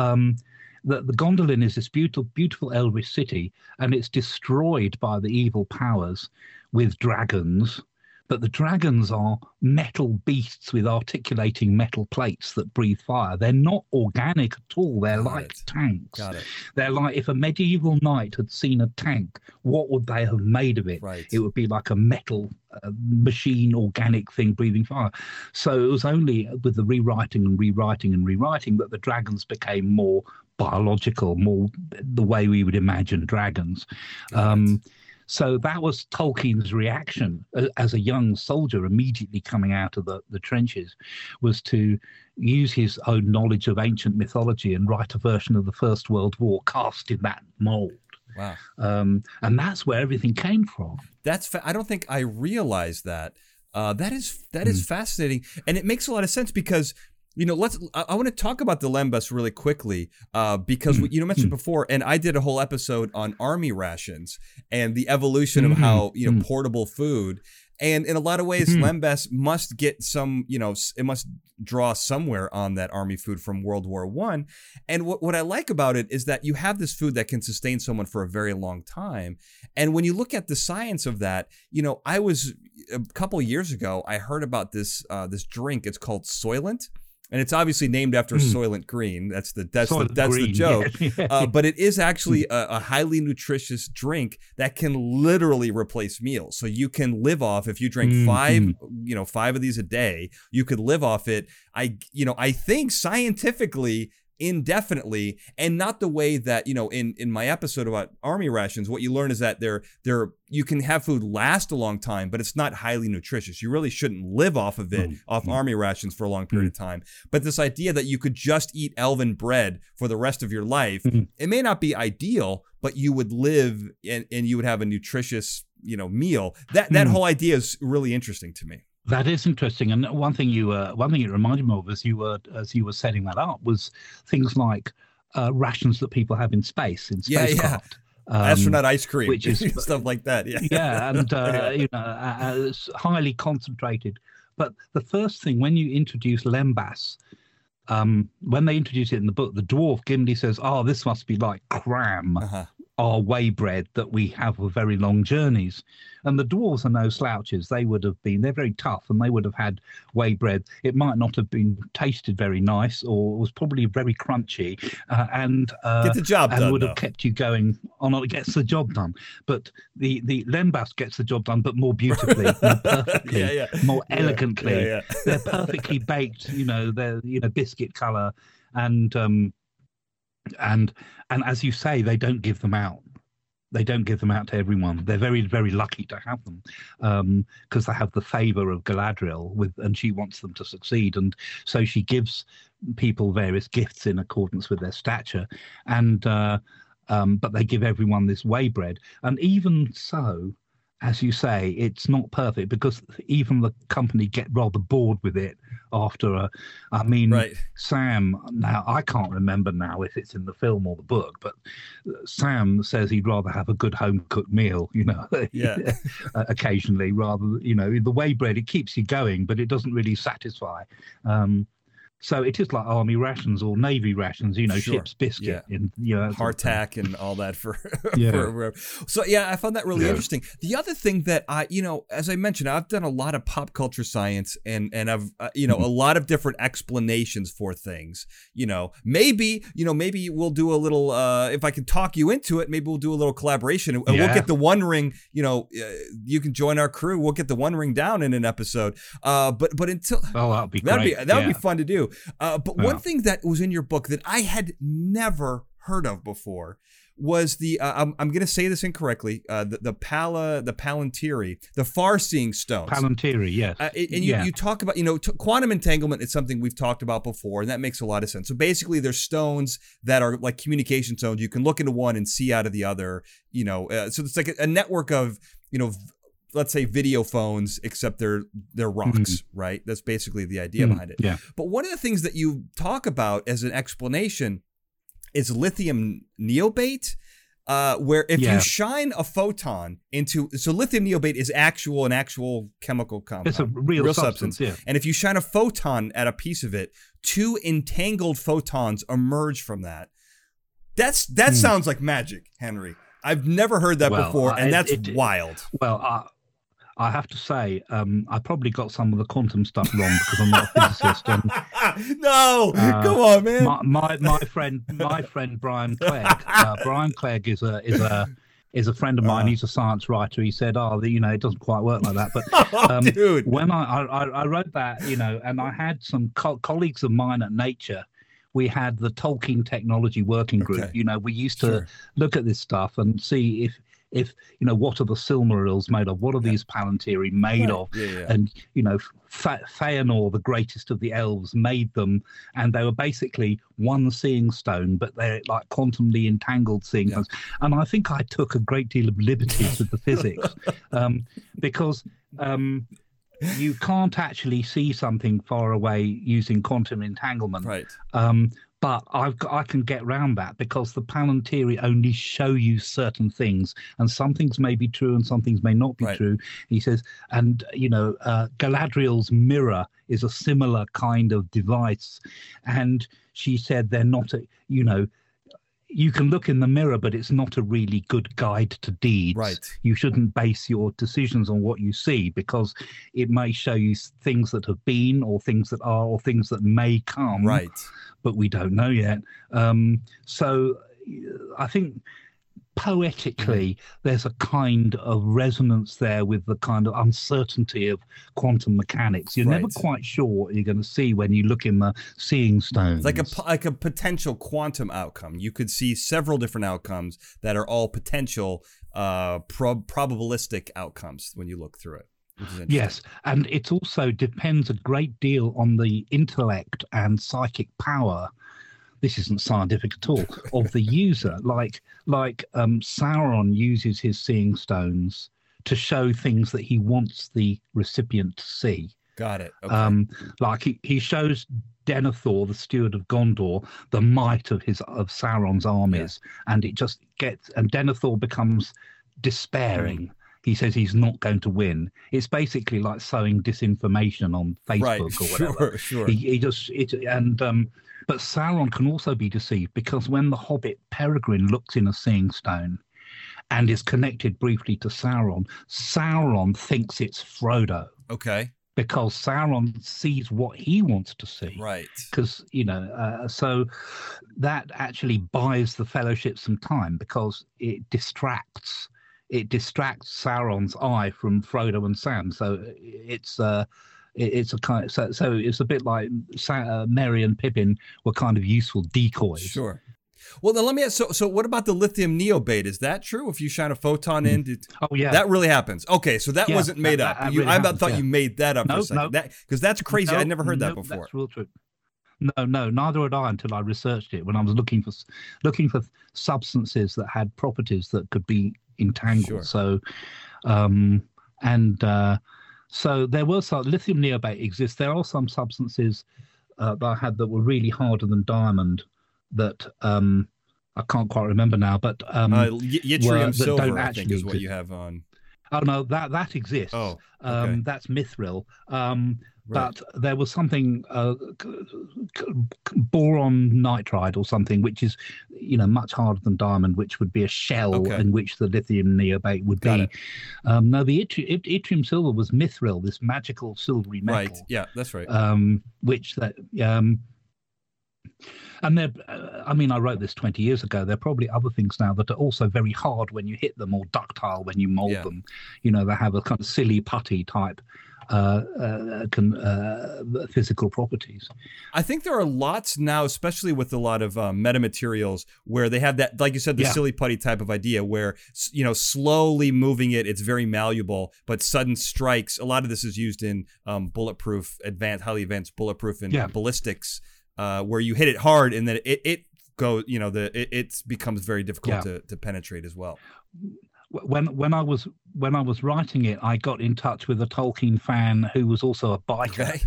Um, the, the Gondolin is this beautiful, beautiful elvish city, and it's destroyed by the evil powers with dragons, but the dragons are metal beasts with articulating metal plates that breathe fire. They're not organic at all. They're Got like it. tanks. Got it. They're like if a medieval knight had seen a tank, what would they have made of it? Right. It would be like a metal uh, machine, organic thing breathing fire. So it was only with the rewriting and rewriting and rewriting that the dragons became more biological, more the way we would imagine dragons. Um, so that was Tolkien's reaction as a young soldier immediately coming out of the, the trenches was to use his own knowledge of ancient mythology and write a version of the First World War cast in that mold. Wow. Um, and that's where everything came from. That's fa- I don't think I realized that. Uh, that is that is fascinating, and it makes a lot of sense because you know let's I, I want to talk about the lembas really quickly uh, because mm-hmm. what you mentioned mm-hmm. before, and I did a whole episode on army rations and the evolution of mm-hmm. how you know portable food. And in a lot of ways, Lembas must get some, you know, it must draw somewhere on that army food from World War One. And what, what I like about it is that you have this food that can sustain someone for a very long time. And when you look at the science of that, you know, I was a couple years ago, I heard about this uh, this drink. It's called Soylent. And it's obviously named after Soylent Green. That's the that's Soylent the that's the Green, joke. yeah. Uh, but it is actually a, a highly nutritious drink that can literally replace meals. So you can live off if you drink Mhm. five, you know, five of these a day. You could live off it. I, you know, I think scientifically indefinitely and not the way that you know in in my episode about army rations what you learn is that they're they're you can have food last a long time but it's not highly nutritious. You really shouldn't live off of it Mm, off army rations for a long period of time. But this idea that you could just eat elven bread for the rest of your life Mhm. it may not be ideal but you would live and, and you would have a nutritious you know meal. That that Mm. whole idea is really interesting to me That is interesting, and one thing you uh, one thing it reminded me of as you were as you were setting that up was things like uh, rations that people have in space in Yeah, yeah. spacecraft. Um, astronaut ice cream which is- stuff like that yeah yeah, and uh, you know, it's highly concentrated. But the first thing when you introduce lembas, um, when they introduce it in the book, the dwarf Gimli says, "Oh, this must be like cram." uh-huh. Our waybread that we have for very long journeys. And the dwarves are no slouches. They would have been, they're very tough and they would have had waybread. It might not have been tasted very nice or was probably very crunchy uh, and, uh, get the job and done would though. have kept you going on. It gets the job done. But the, the Lembas gets the job done, but more beautifully, more perfectly, yeah yeah more elegantly yeah. they're perfectly baked you know they're you know biscuit color and um and and as you say they don't give them out. They don't give them out to everyone. They're very very lucky to have them um because they have the favor of galadriel with and she wants them to succeed. And so she gives people various gifts in accordance with their stature. And uh um but they give everyone this waybread. And even so as you say, it's not perfect because even the company get rather bored with it after a. I mean, right Sam. Now I can't remember now if it's in the film or the book, but uh, Sam says he'd rather have a good home cooked meal. You know, Yeah. Uh, occasionally rather. You know, the waybread it keeps you going, but it doesn't really satisfy. Um, so it is like army rations or navy rations. You know, Sure. ship's biscuit. In, you know, that sort of thing. hardtack and all that for, Yeah. for so yeah i found that really Yeah. interesting the other thing that i you know as i mentioned i've done a lot of pop culture science and and i've uh, you know a lot of different explanations for things you know maybe you know maybe we'll do a little uh if i can talk you into it maybe we'll do a little collaboration and we'll get the one ring you know uh, you can join our crew we'll get the one ring down in an episode uh but but until Oh, that'd be That'd be that would yeah. be fun to do. Uh, but one Yeah. thing that was in your book that I had never heard of before was the uh, I'm, I'm going to say this incorrectly uh, the the pala the palantiri the far seeing stones. Palantiri, yes. Uh, and you, yeah. you talk about, you know, t- quantum entanglement is something we've talked about before, and that makes a lot of sense. So basically, there's stones that are like communication stones. You can look into one and see out of the other, you know. Uh, so it's like a, a network of, you know, let's say video phones, except they're they're rocks, right? That's basically the idea Mm, behind it. yeah. But one of the things that you talk about as an explanation is lithium niobate. Uh, where if Yeah. you shine a photon into so lithium niobate is actual an actual chemical compound It's a real, substance, yeah. and if you shine a photon at a piece of it, two entangled photons emerge from that. That's that Hmm. sounds like magic, Henry. I've never heard that Well, before, uh, and it- that's it- wild. Well, uh, I have to say, um, I probably got some of the quantum stuff wrong because I'm not a physicist. And no, Uh, come on, man. my, my my friend my friend Brian Clegg. Uh, Brian Clegg is a is a is a friend of mine. Uh. He's a science writer. He said, "Oh, the, you know, it doesn't quite work like that." But oh, um, when I, I I wrote that, you know, and I had some co- colleagues of mine at Nature. We had the Tolkien Technology Working Group. Okay. You know, we used to Sure. look at this stuff and see if if you know what are the Silmarils made of? What are Yeah. these Palantiri made Right. of? Yeah, yeah. and you know Fa- Feanor, the greatest of the elves, made them, and they were basically one seeing stone, but they're like quantumly entangled seeing Yeah. stones. And I think I took a great deal of liberties with the physics um, because um, you can't actually see something far away using quantum entanglement. right. Um, but I've got, I can get round that because the Palantiri only show you certain things, and some things may be true and some things may not be Right. true. He says, and you know, uh, Galadriel's mirror is a similar kind of device, and she said they're not, a, you know. You can look in the mirror, but it's not a really good guide to deeds. Right. You shouldn't base your decisions on what you see because it may show you things that have been, or things that are, or things that may come Right. but we don't know yet. Um, so I think poetically, there's a kind of resonance there with the kind of uncertainty of quantum mechanics. You're never quite sure what you're going to see when you look in the seeing stones. It's like a like a potential quantum outcome. You could see several different outcomes that are all potential uh prob- probabilistic outcomes when you look through it. Which is interesting. Yes, and it also depends a great deal on the intellect and psychic power. This isn't scientific at all of the user. Like like um, Sauron uses his seeing stones to show things that he wants the recipient to see. Got it. Okay. Um, like he, he shows Denethor, the steward of Gondor, the might of his of Sauron's armies, and it just gets and Denethor becomes despairing. He says he's not going to win. It's basically like sowing disinformation on Facebook right. or whatever. Sure. Sure. He, he just it and um, but Sauron can also be deceived because when the Hobbit Peregrine looks in a seeing stone and is connected briefly to Sauron, Sauron thinks it's Frodo okay. because Sauron sees what he wants to see. Right. Because you know, uh, so that actually buys the Fellowship some time because it distracts. It distracts Sauron's eye from Frodo and Sam. So it's uh, it- it's a kind. so so it's a bit like uh, Merry and Pippin were kind of useful decoys. Sure. Well, then let me ask. So, so what about the lithium niobate? Is that true? If you shine a photon in, did, Oh yeah. that really happens? Okay, so that Yeah, wasn't made that- up. that you, really I happens, thought yeah. you made that up for a second. no. That because that's crazy. No, I'd never heard that before. That's real true. No, no, neither had I until I researched it when I was looking for looking for substances that had properties that could be entangled. Sure. So, um, and uh, so there were some lithium niobate exists. There are some substances uh, that I had that were really harder than diamond that um, I can't quite remember now. But um, uh, yttrium were- silver, don't I think, is what exist. you have on. Oh no, that that exists. Oh, um, okay. that's mithril. Um, Right. but there was something uh, boron nitride or something which is you know much harder than diamond which would be a shell Okay. in which the lithium niobate would Got be um, no the yt- yttrium silver was mithril this magical silvery metal Right. Yeah, that's right. um, which that um, and there, uh, I mean, I wrote this 20 years ago. There are probably other things now that are also very hard when you hit them or ductile when you mold Yeah. them. You know, they have a kind of silly putty type uh, uh, can, uh, physical properties. I think there are lots now, especially with a lot of um, metamaterials, where they have that, like you said, the Yeah. silly putty type of idea, where you know, slowly moving it, it's very malleable, but sudden strikes. A lot of this is used in um, bulletproof, advanced, highly advanced bulletproof and Yeah. ballistics, uh, where you hit it hard and then it it goes, you know, the it, it becomes very difficult Yeah. to, to penetrate as well. When when I was when I was writing it, I got in touch with a Tolkien fan who was also a biker. Okay,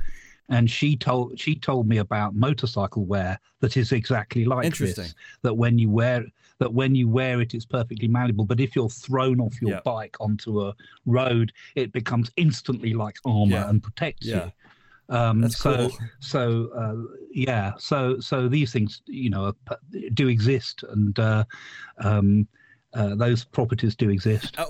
and she told she told me about motorcycle wear that is exactly like this that when you wear that when you wear it it's perfectly malleable but if you're thrown off your Yeah. bike onto a road it becomes instantly like armor Yeah. and protects you um that's so cool. so uh, yeah so so these things you know do exist and uh um uh, those properties do exist. Uh,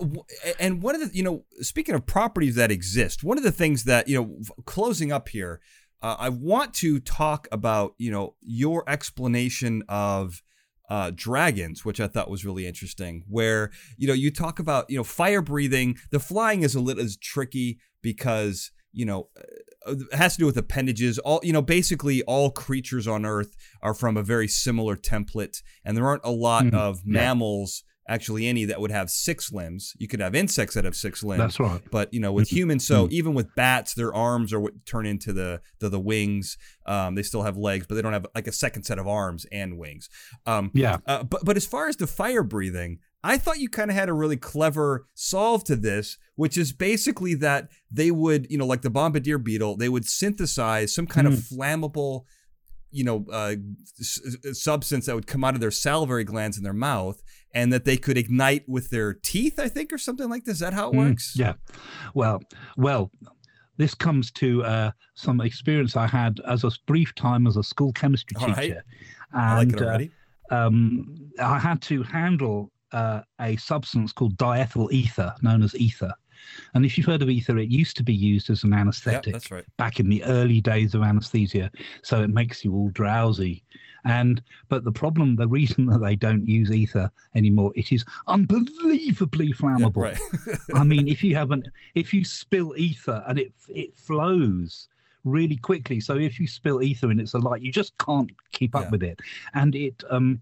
and one of the, you know, speaking of properties that exist, one of the things that, you know, closing up here, uh, I want to talk about, you know, your explanation of uh, dragons, which I thought was really interesting, where, you know, you talk about, you know, fire breathing. The flying is a little is tricky because, you know, uh, it has to do with appendages. All, you know, basically all creatures on Earth are from a very similar template, and there aren't a lot Mhm. of Yeah. mammals actually any that would have six limbs. You could have insects that have six limbs. That's right. But you know, with Mhm. humans, so Mhm. even with bats, their arms are what turn into the the, the wings. Um, they still have legs, but they don't have like a second set of arms and wings. Um, Yeah. uh, but but as far as the fire breathing, I thought you kind of had a really clever solve to this, which is basically that they would, you know, like the bombardier beetle, they would synthesize some kind of flammable, you know, uh, s- s- substance that would come out of their salivary glands in their mouth, and that they could ignite with their teeth, I think, or something like this. Is that how it Mm, works? yeah. Well, well, this comes to uh, some experience I had as a brief time as a school chemistry All right. teacher. I like uh, um, I had to handle uh, a substance called diethyl ether, known as ether. And if you've heard of ether, it used to be used as an yeah, anesthetic that's right. back in the early days of anesthesia. So it makes you all drowsy. And but the problem, the reason that they don't use ether anymore, it is unbelievably Yeah, flammable. right. I mean, if you have an if you spill ether and it it flows really quickly. So if you spill ether and it's a light, you just can't keep up Yeah. with it. And it um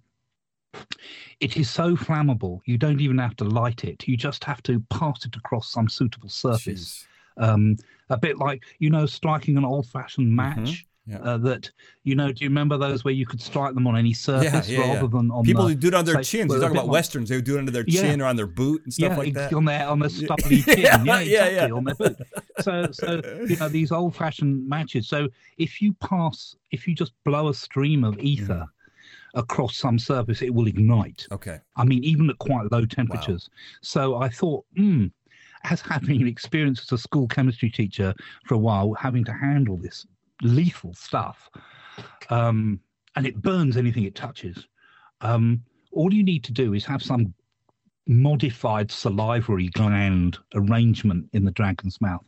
it is so flammable. You don't even have to light it. You just have to pass it across some suitable surface. Um, a bit like you know, striking an old-fashioned match. Mm-hmm. Yeah. Uh, that you know, do you remember those where you could strike them on any surface yeah, rather yeah. than on People the, who do it on their say- chins. You talk about like- westerns. They would do it under their chin or on their boot and stuff like that. on their on their Yeah. stubbly chin. Yeah, exactly. On their boot. So, so you know these old-fashioned matches. So if you pass, if you just blow a stream of ether across some surface, it will ignite. Okay. I mean, even at quite low temperatures. So I thought, hmm, as having experience as a school chemistry teacher for a while, having to handle this lethal stuff, um, and it burns anything it touches. Um, all you need to do is have some modified salivary gland arrangement in the dragon's mouth,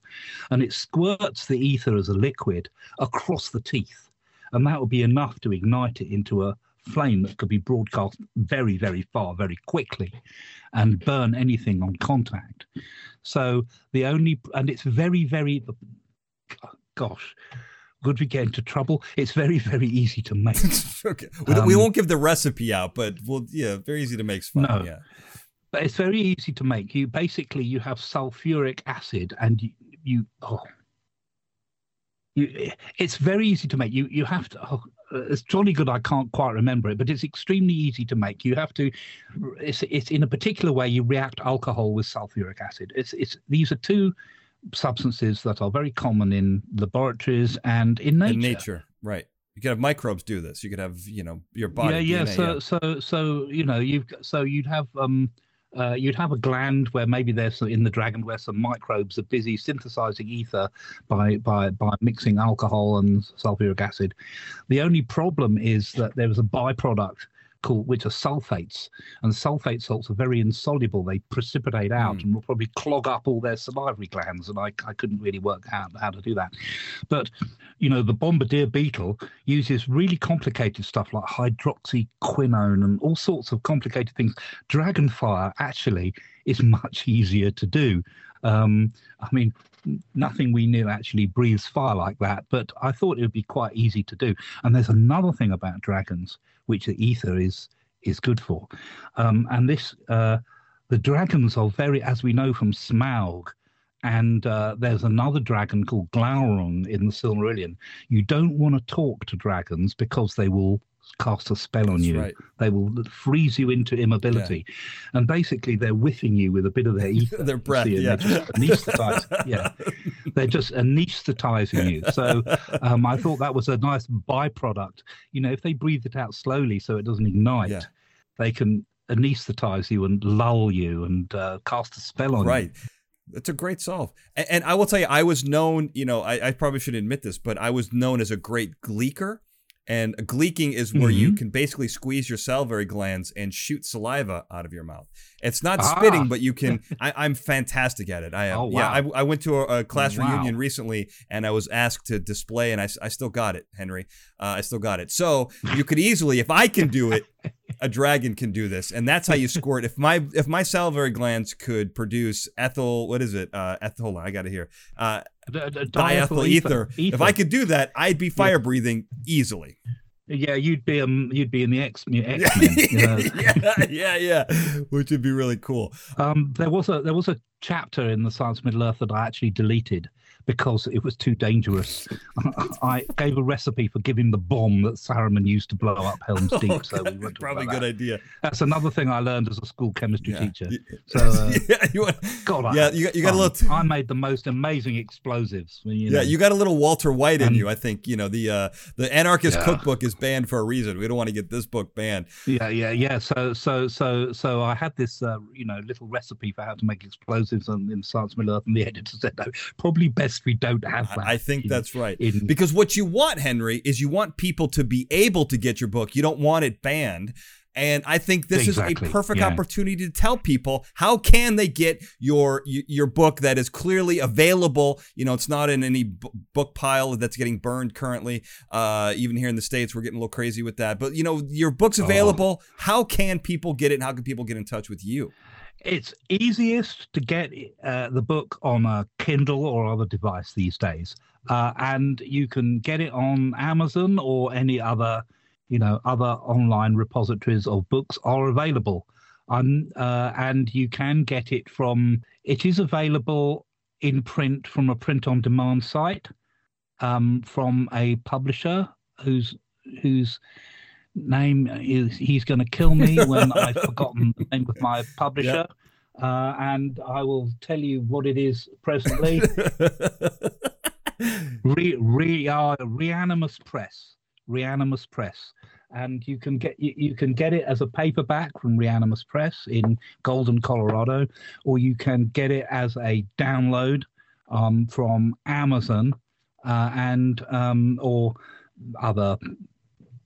and it squirts the ether as a liquid across the teeth, and that will be enough to ignite it into a flame that could be broadcast very, very far, very quickly, and burn anything on contact. So the only, and it's very, very, gosh, would we get into trouble? It's very, very easy to make. okay. We, don't- we Um, won't give the recipe out, but we'll yeah, very easy to make fun. No. Yeah. but it's very easy to make. You basically you have sulfuric acid, and you, you oh, you, it's very easy to make. You you have to. Oh, it's jolly good. I can't quite remember it, but it's extremely easy to make. You have to. It's it's in a particular way. You react alcohol with sulfuric acid. It's it's these are two substances that are very common in laboratories and in nature. In nature, right. You could have microbes do this. You could have, you know, your body. yeah, yeah. DNA, so, so, so you know, you've so you'd have um, uh, you'd have a gland where maybe there's some, in the dragon where some microbes are busy synthesizing ether by by by mixing alcohol and sulfuric acid. The only problem is that there was a byproduct called which are sulfates, and sulfate salts are very insoluble. They precipitate out Mm. and will probably clog up all their salivary glands, and I, I couldn't really work out how to do that. But you know, the bombardier beetle uses really complicated stuff like hydroxyquinone and all sorts of complicated things. Dragonfire actually is much easier to do. Um, I mean, nothing we knew actually breathes fire like that, but I thought it would be quite easy to do. And there's another thing about dragons which the ether is is good for, um, and this uh, the dragons are very, as we know from Smaug, and uh, there's another dragon called Glaurung in the Silmarillion. You don't want to talk to dragons because they will cast a spell on That's you. right. They will freeze you into immobility, and basically they're whiffing you with a bit of their ether. Their breath, see, yeah. They're just anesthetize, yeah, they're just anesthetizing you. So um, I thought that was a nice byproduct. You know, if they breathe it out slowly so it doesn't ignite, Yeah. they can anesthetize you and lull you and uh, cast a spell on you. Right. That's a great solve. And, and I will tell you, I was known, you know, I, I probably should admit this, but I was known as a great gleeker. And gleeking is where you Mhm. can basically squeeze your salivary glands and shoot saliva out of your mouth. It's not Ah. spitting, but you can. I, I'm fantastic at it. I am. Oh, Yeah, wow. I, I went to a, a class Wow. reunion recently, and I was asked to display, and I, I still got it, Henry. Uh, I still got it. So you could easily, if I can do it, a dragon can do this, and that's how you score it. If my if my salivary glands could produce ethyl, what is it? Uh, ethyl. Hold on, I got it here. Uh, D- d- diethyl ether. If I could do that, I'd be fire breathing easily. yeah, you'd be um, you'd be in the X X Men. yeah, yeah, yeah, which would be really cool. Um, there was a there was a chapter in the Science of Middle Earth that I actually deleted because it was too dangerous. I gave a recipe for giving the bomb that Saruman used to blow up Helm's Deep. Oh, so we probably a good that. idea. That's another thing I learned as a school chemistry Yeah. teacher. So, uh, yeah, you want, God, I yeah, had you got, you got a little. I made the most amazing explosives. You yeah, you got a little Walter White in And- you. I think you know the uh, the anarchist Yeah. cookbook is banned for a reason. We don't want to get this book banned. Yeah, yeah, yeah. So, so, so, so I had this, uh, you know, little recipe for how to make explosives on, in Science Earth, and the editor said, "No, probably best we don't have that." I, think in- that's right. in Because what you want, Henry, is you want people to be able to get your book. You don't want it banned. And I think this is a perfect yeah. opportunity to tell people how can they get your your book that is clearly available. You know, it's not in any b- book pile that's getting burned currently. Uh, even here in the states, we're getting a little crazy with that. But you know, your book's Oh. available. How can people get it? And how can people get in touch with you? It's easiest to get uh, the book on a Kindle or other device these days, uh, and you can get it on Amazon or any other, you know, other online repositories of books are available. Um, uh, and you can get it from. It is available in print from a print-on-demand site um, from a publisher who's whose name is he's going to kill me when I've forgotten the name of my publisher. Uh, and I will tell you what it is presently. Re, re, uh, Reanimus Press. Reanimus Press. And you can get you, you can get it as a paperback from Reanimus Press in Golden, Colorado, or you can get it as a download um, from Amazon uh, and um, or other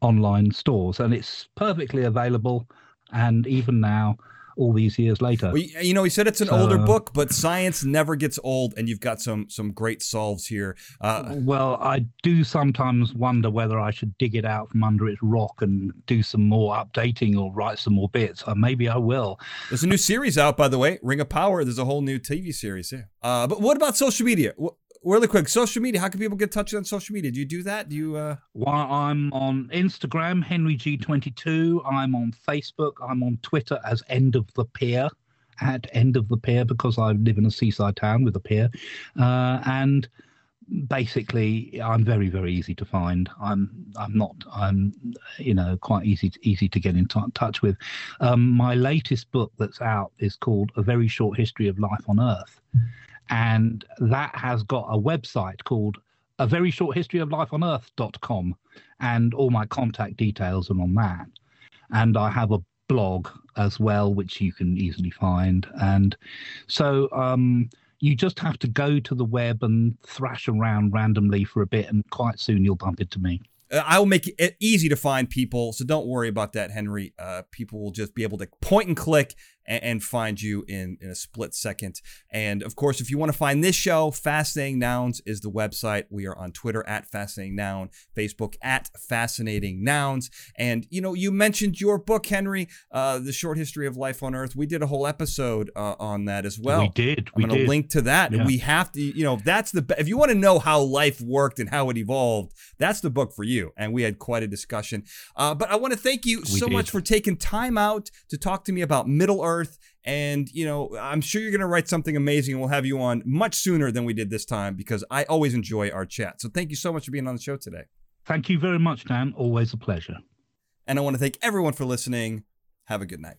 online stores, and it's perfectly available. And even now, all these years later, Well, you know, he said it's an So- older book, but science never gets old, and you've got some some great solves here. Uh, well, I do sometimes wonder whether I should dig it out from under its rock and do some more updating or write some more bits. Uh, maybe I will. there's a new series out, by the way, Ring of Power. There's a whole new TV series here. Uh, but what about social media? Wh- Really quick, social media. How can people get in touch on social media? Do you do that? Do you? Uh... While I'm on Instagram, Henry G22. I'm on Facebook. I'm on Twitter as End of the Pier, at End of the Pier, because I live in a seaside town with a pier. Uh, and basically, I'm very, very easy to find. I'm, I'm not, I'm, you know, quite easy, to, easy to get in t- touch with. Um, my latest book that's out is called A Very Short History of Life on Earth, and that has got a website called a very short history of life on earth.com and all my contact details are on that. And i have a blog as well which you can easily find. And so um you just have to go to the web and thrash around randomly for a bit and quite soon you'll bump into me. I will make it easy to find people, so don't worry about that, Henry. Uh, people will just be able to point and click and, and find you in, in a split second. And of course, if you want to find this show, Fascinating Nouns is the website. We are on Twitter at Fascinating Noun, Facebook at Fascinating Nouns. And you know, you mentioned your book, Henry, uh, The Short History of Life on Earth. We did a whole episode uh, on that as well. we did we I'm going to link to that. Yeah. we have to, you know, that's the, if you want to know how life worked and how it evolved, that's the book for you. And we had quite a discussion. Uh, but I want to thank you so did. much for taking time out to talk to me about Middle Earth. And, you know, I'm sure you're going to write something amazing and we'll have you on much sooner than we did this time because I always enjoy our chat. So thank you so much for being on the show today. thank you very much dan always a pleasure And I want to thank everyone for listening. Have a good night.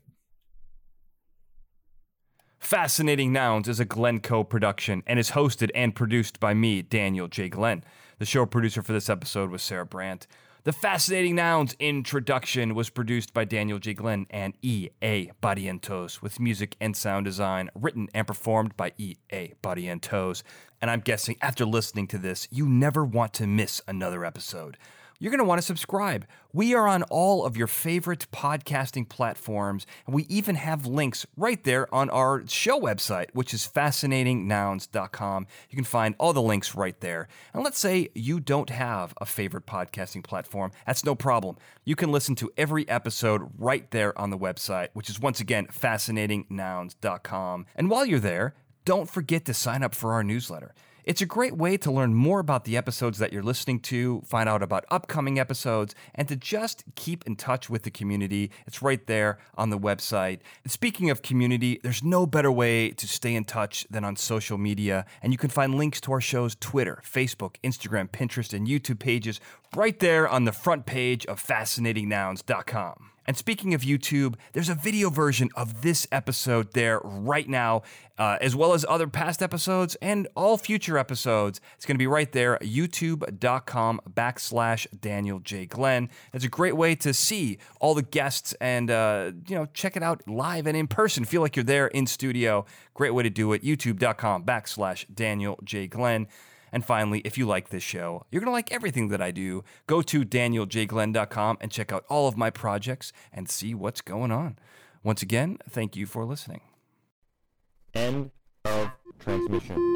Fascinating Nouns is a Glencoe production and is hosted and produced by me, Daniel J. Glenn. The show producer for this episode was Sarah Brandt. The Fascinating Nouns introduction was produced by Daniel J. Glenn and E.A. Barrientos, with music and sound design written and performed by E.A. Barrientos. And I'm guessing after listening to this, you never want to miss another episode. You're going to want to subscribe. We are on all of your favorite podcasting platforms, and we even have links right there on our show website, which is fascinatingnouns.com. You can find all the links right there. And let's say you don't have a favorite podcasting platform, that's no problem. You can listen to every episode right there on the website, which is once again fascinatingnouns.com. And while you're there, don't forget to sign up for our newsletter. It's a great way to learn more about the episodes that you're listening to, find out about upcoming episodes, and to just keep in touch with the community. It's right there on the website. And speaking of community, there's no better way to stay in touch than on social media, and you can find links to our show's Twitter, Facebook, Instagram, Pinterest, and YouTube pages right there on the front page of fascinatingnouns.com. And speaking of YouTube, there's a video version of this episode there right now, uh, as well as other past episodes and all future episodes. It's going to be right there, youtube.com backslash Daniel J. Glenn. It's a great way to see all the guests and, uh, you know, check it out live and in person. Feel like you're there in studio. Great way to do it, youtube.com backslash Daniel J. Glenn. And finally, if you like this show, you're going to like everything that I do. Go to danieljglenn.com and check out all of my projects and see what's going on. Once again, thank you for listening. End of transmission.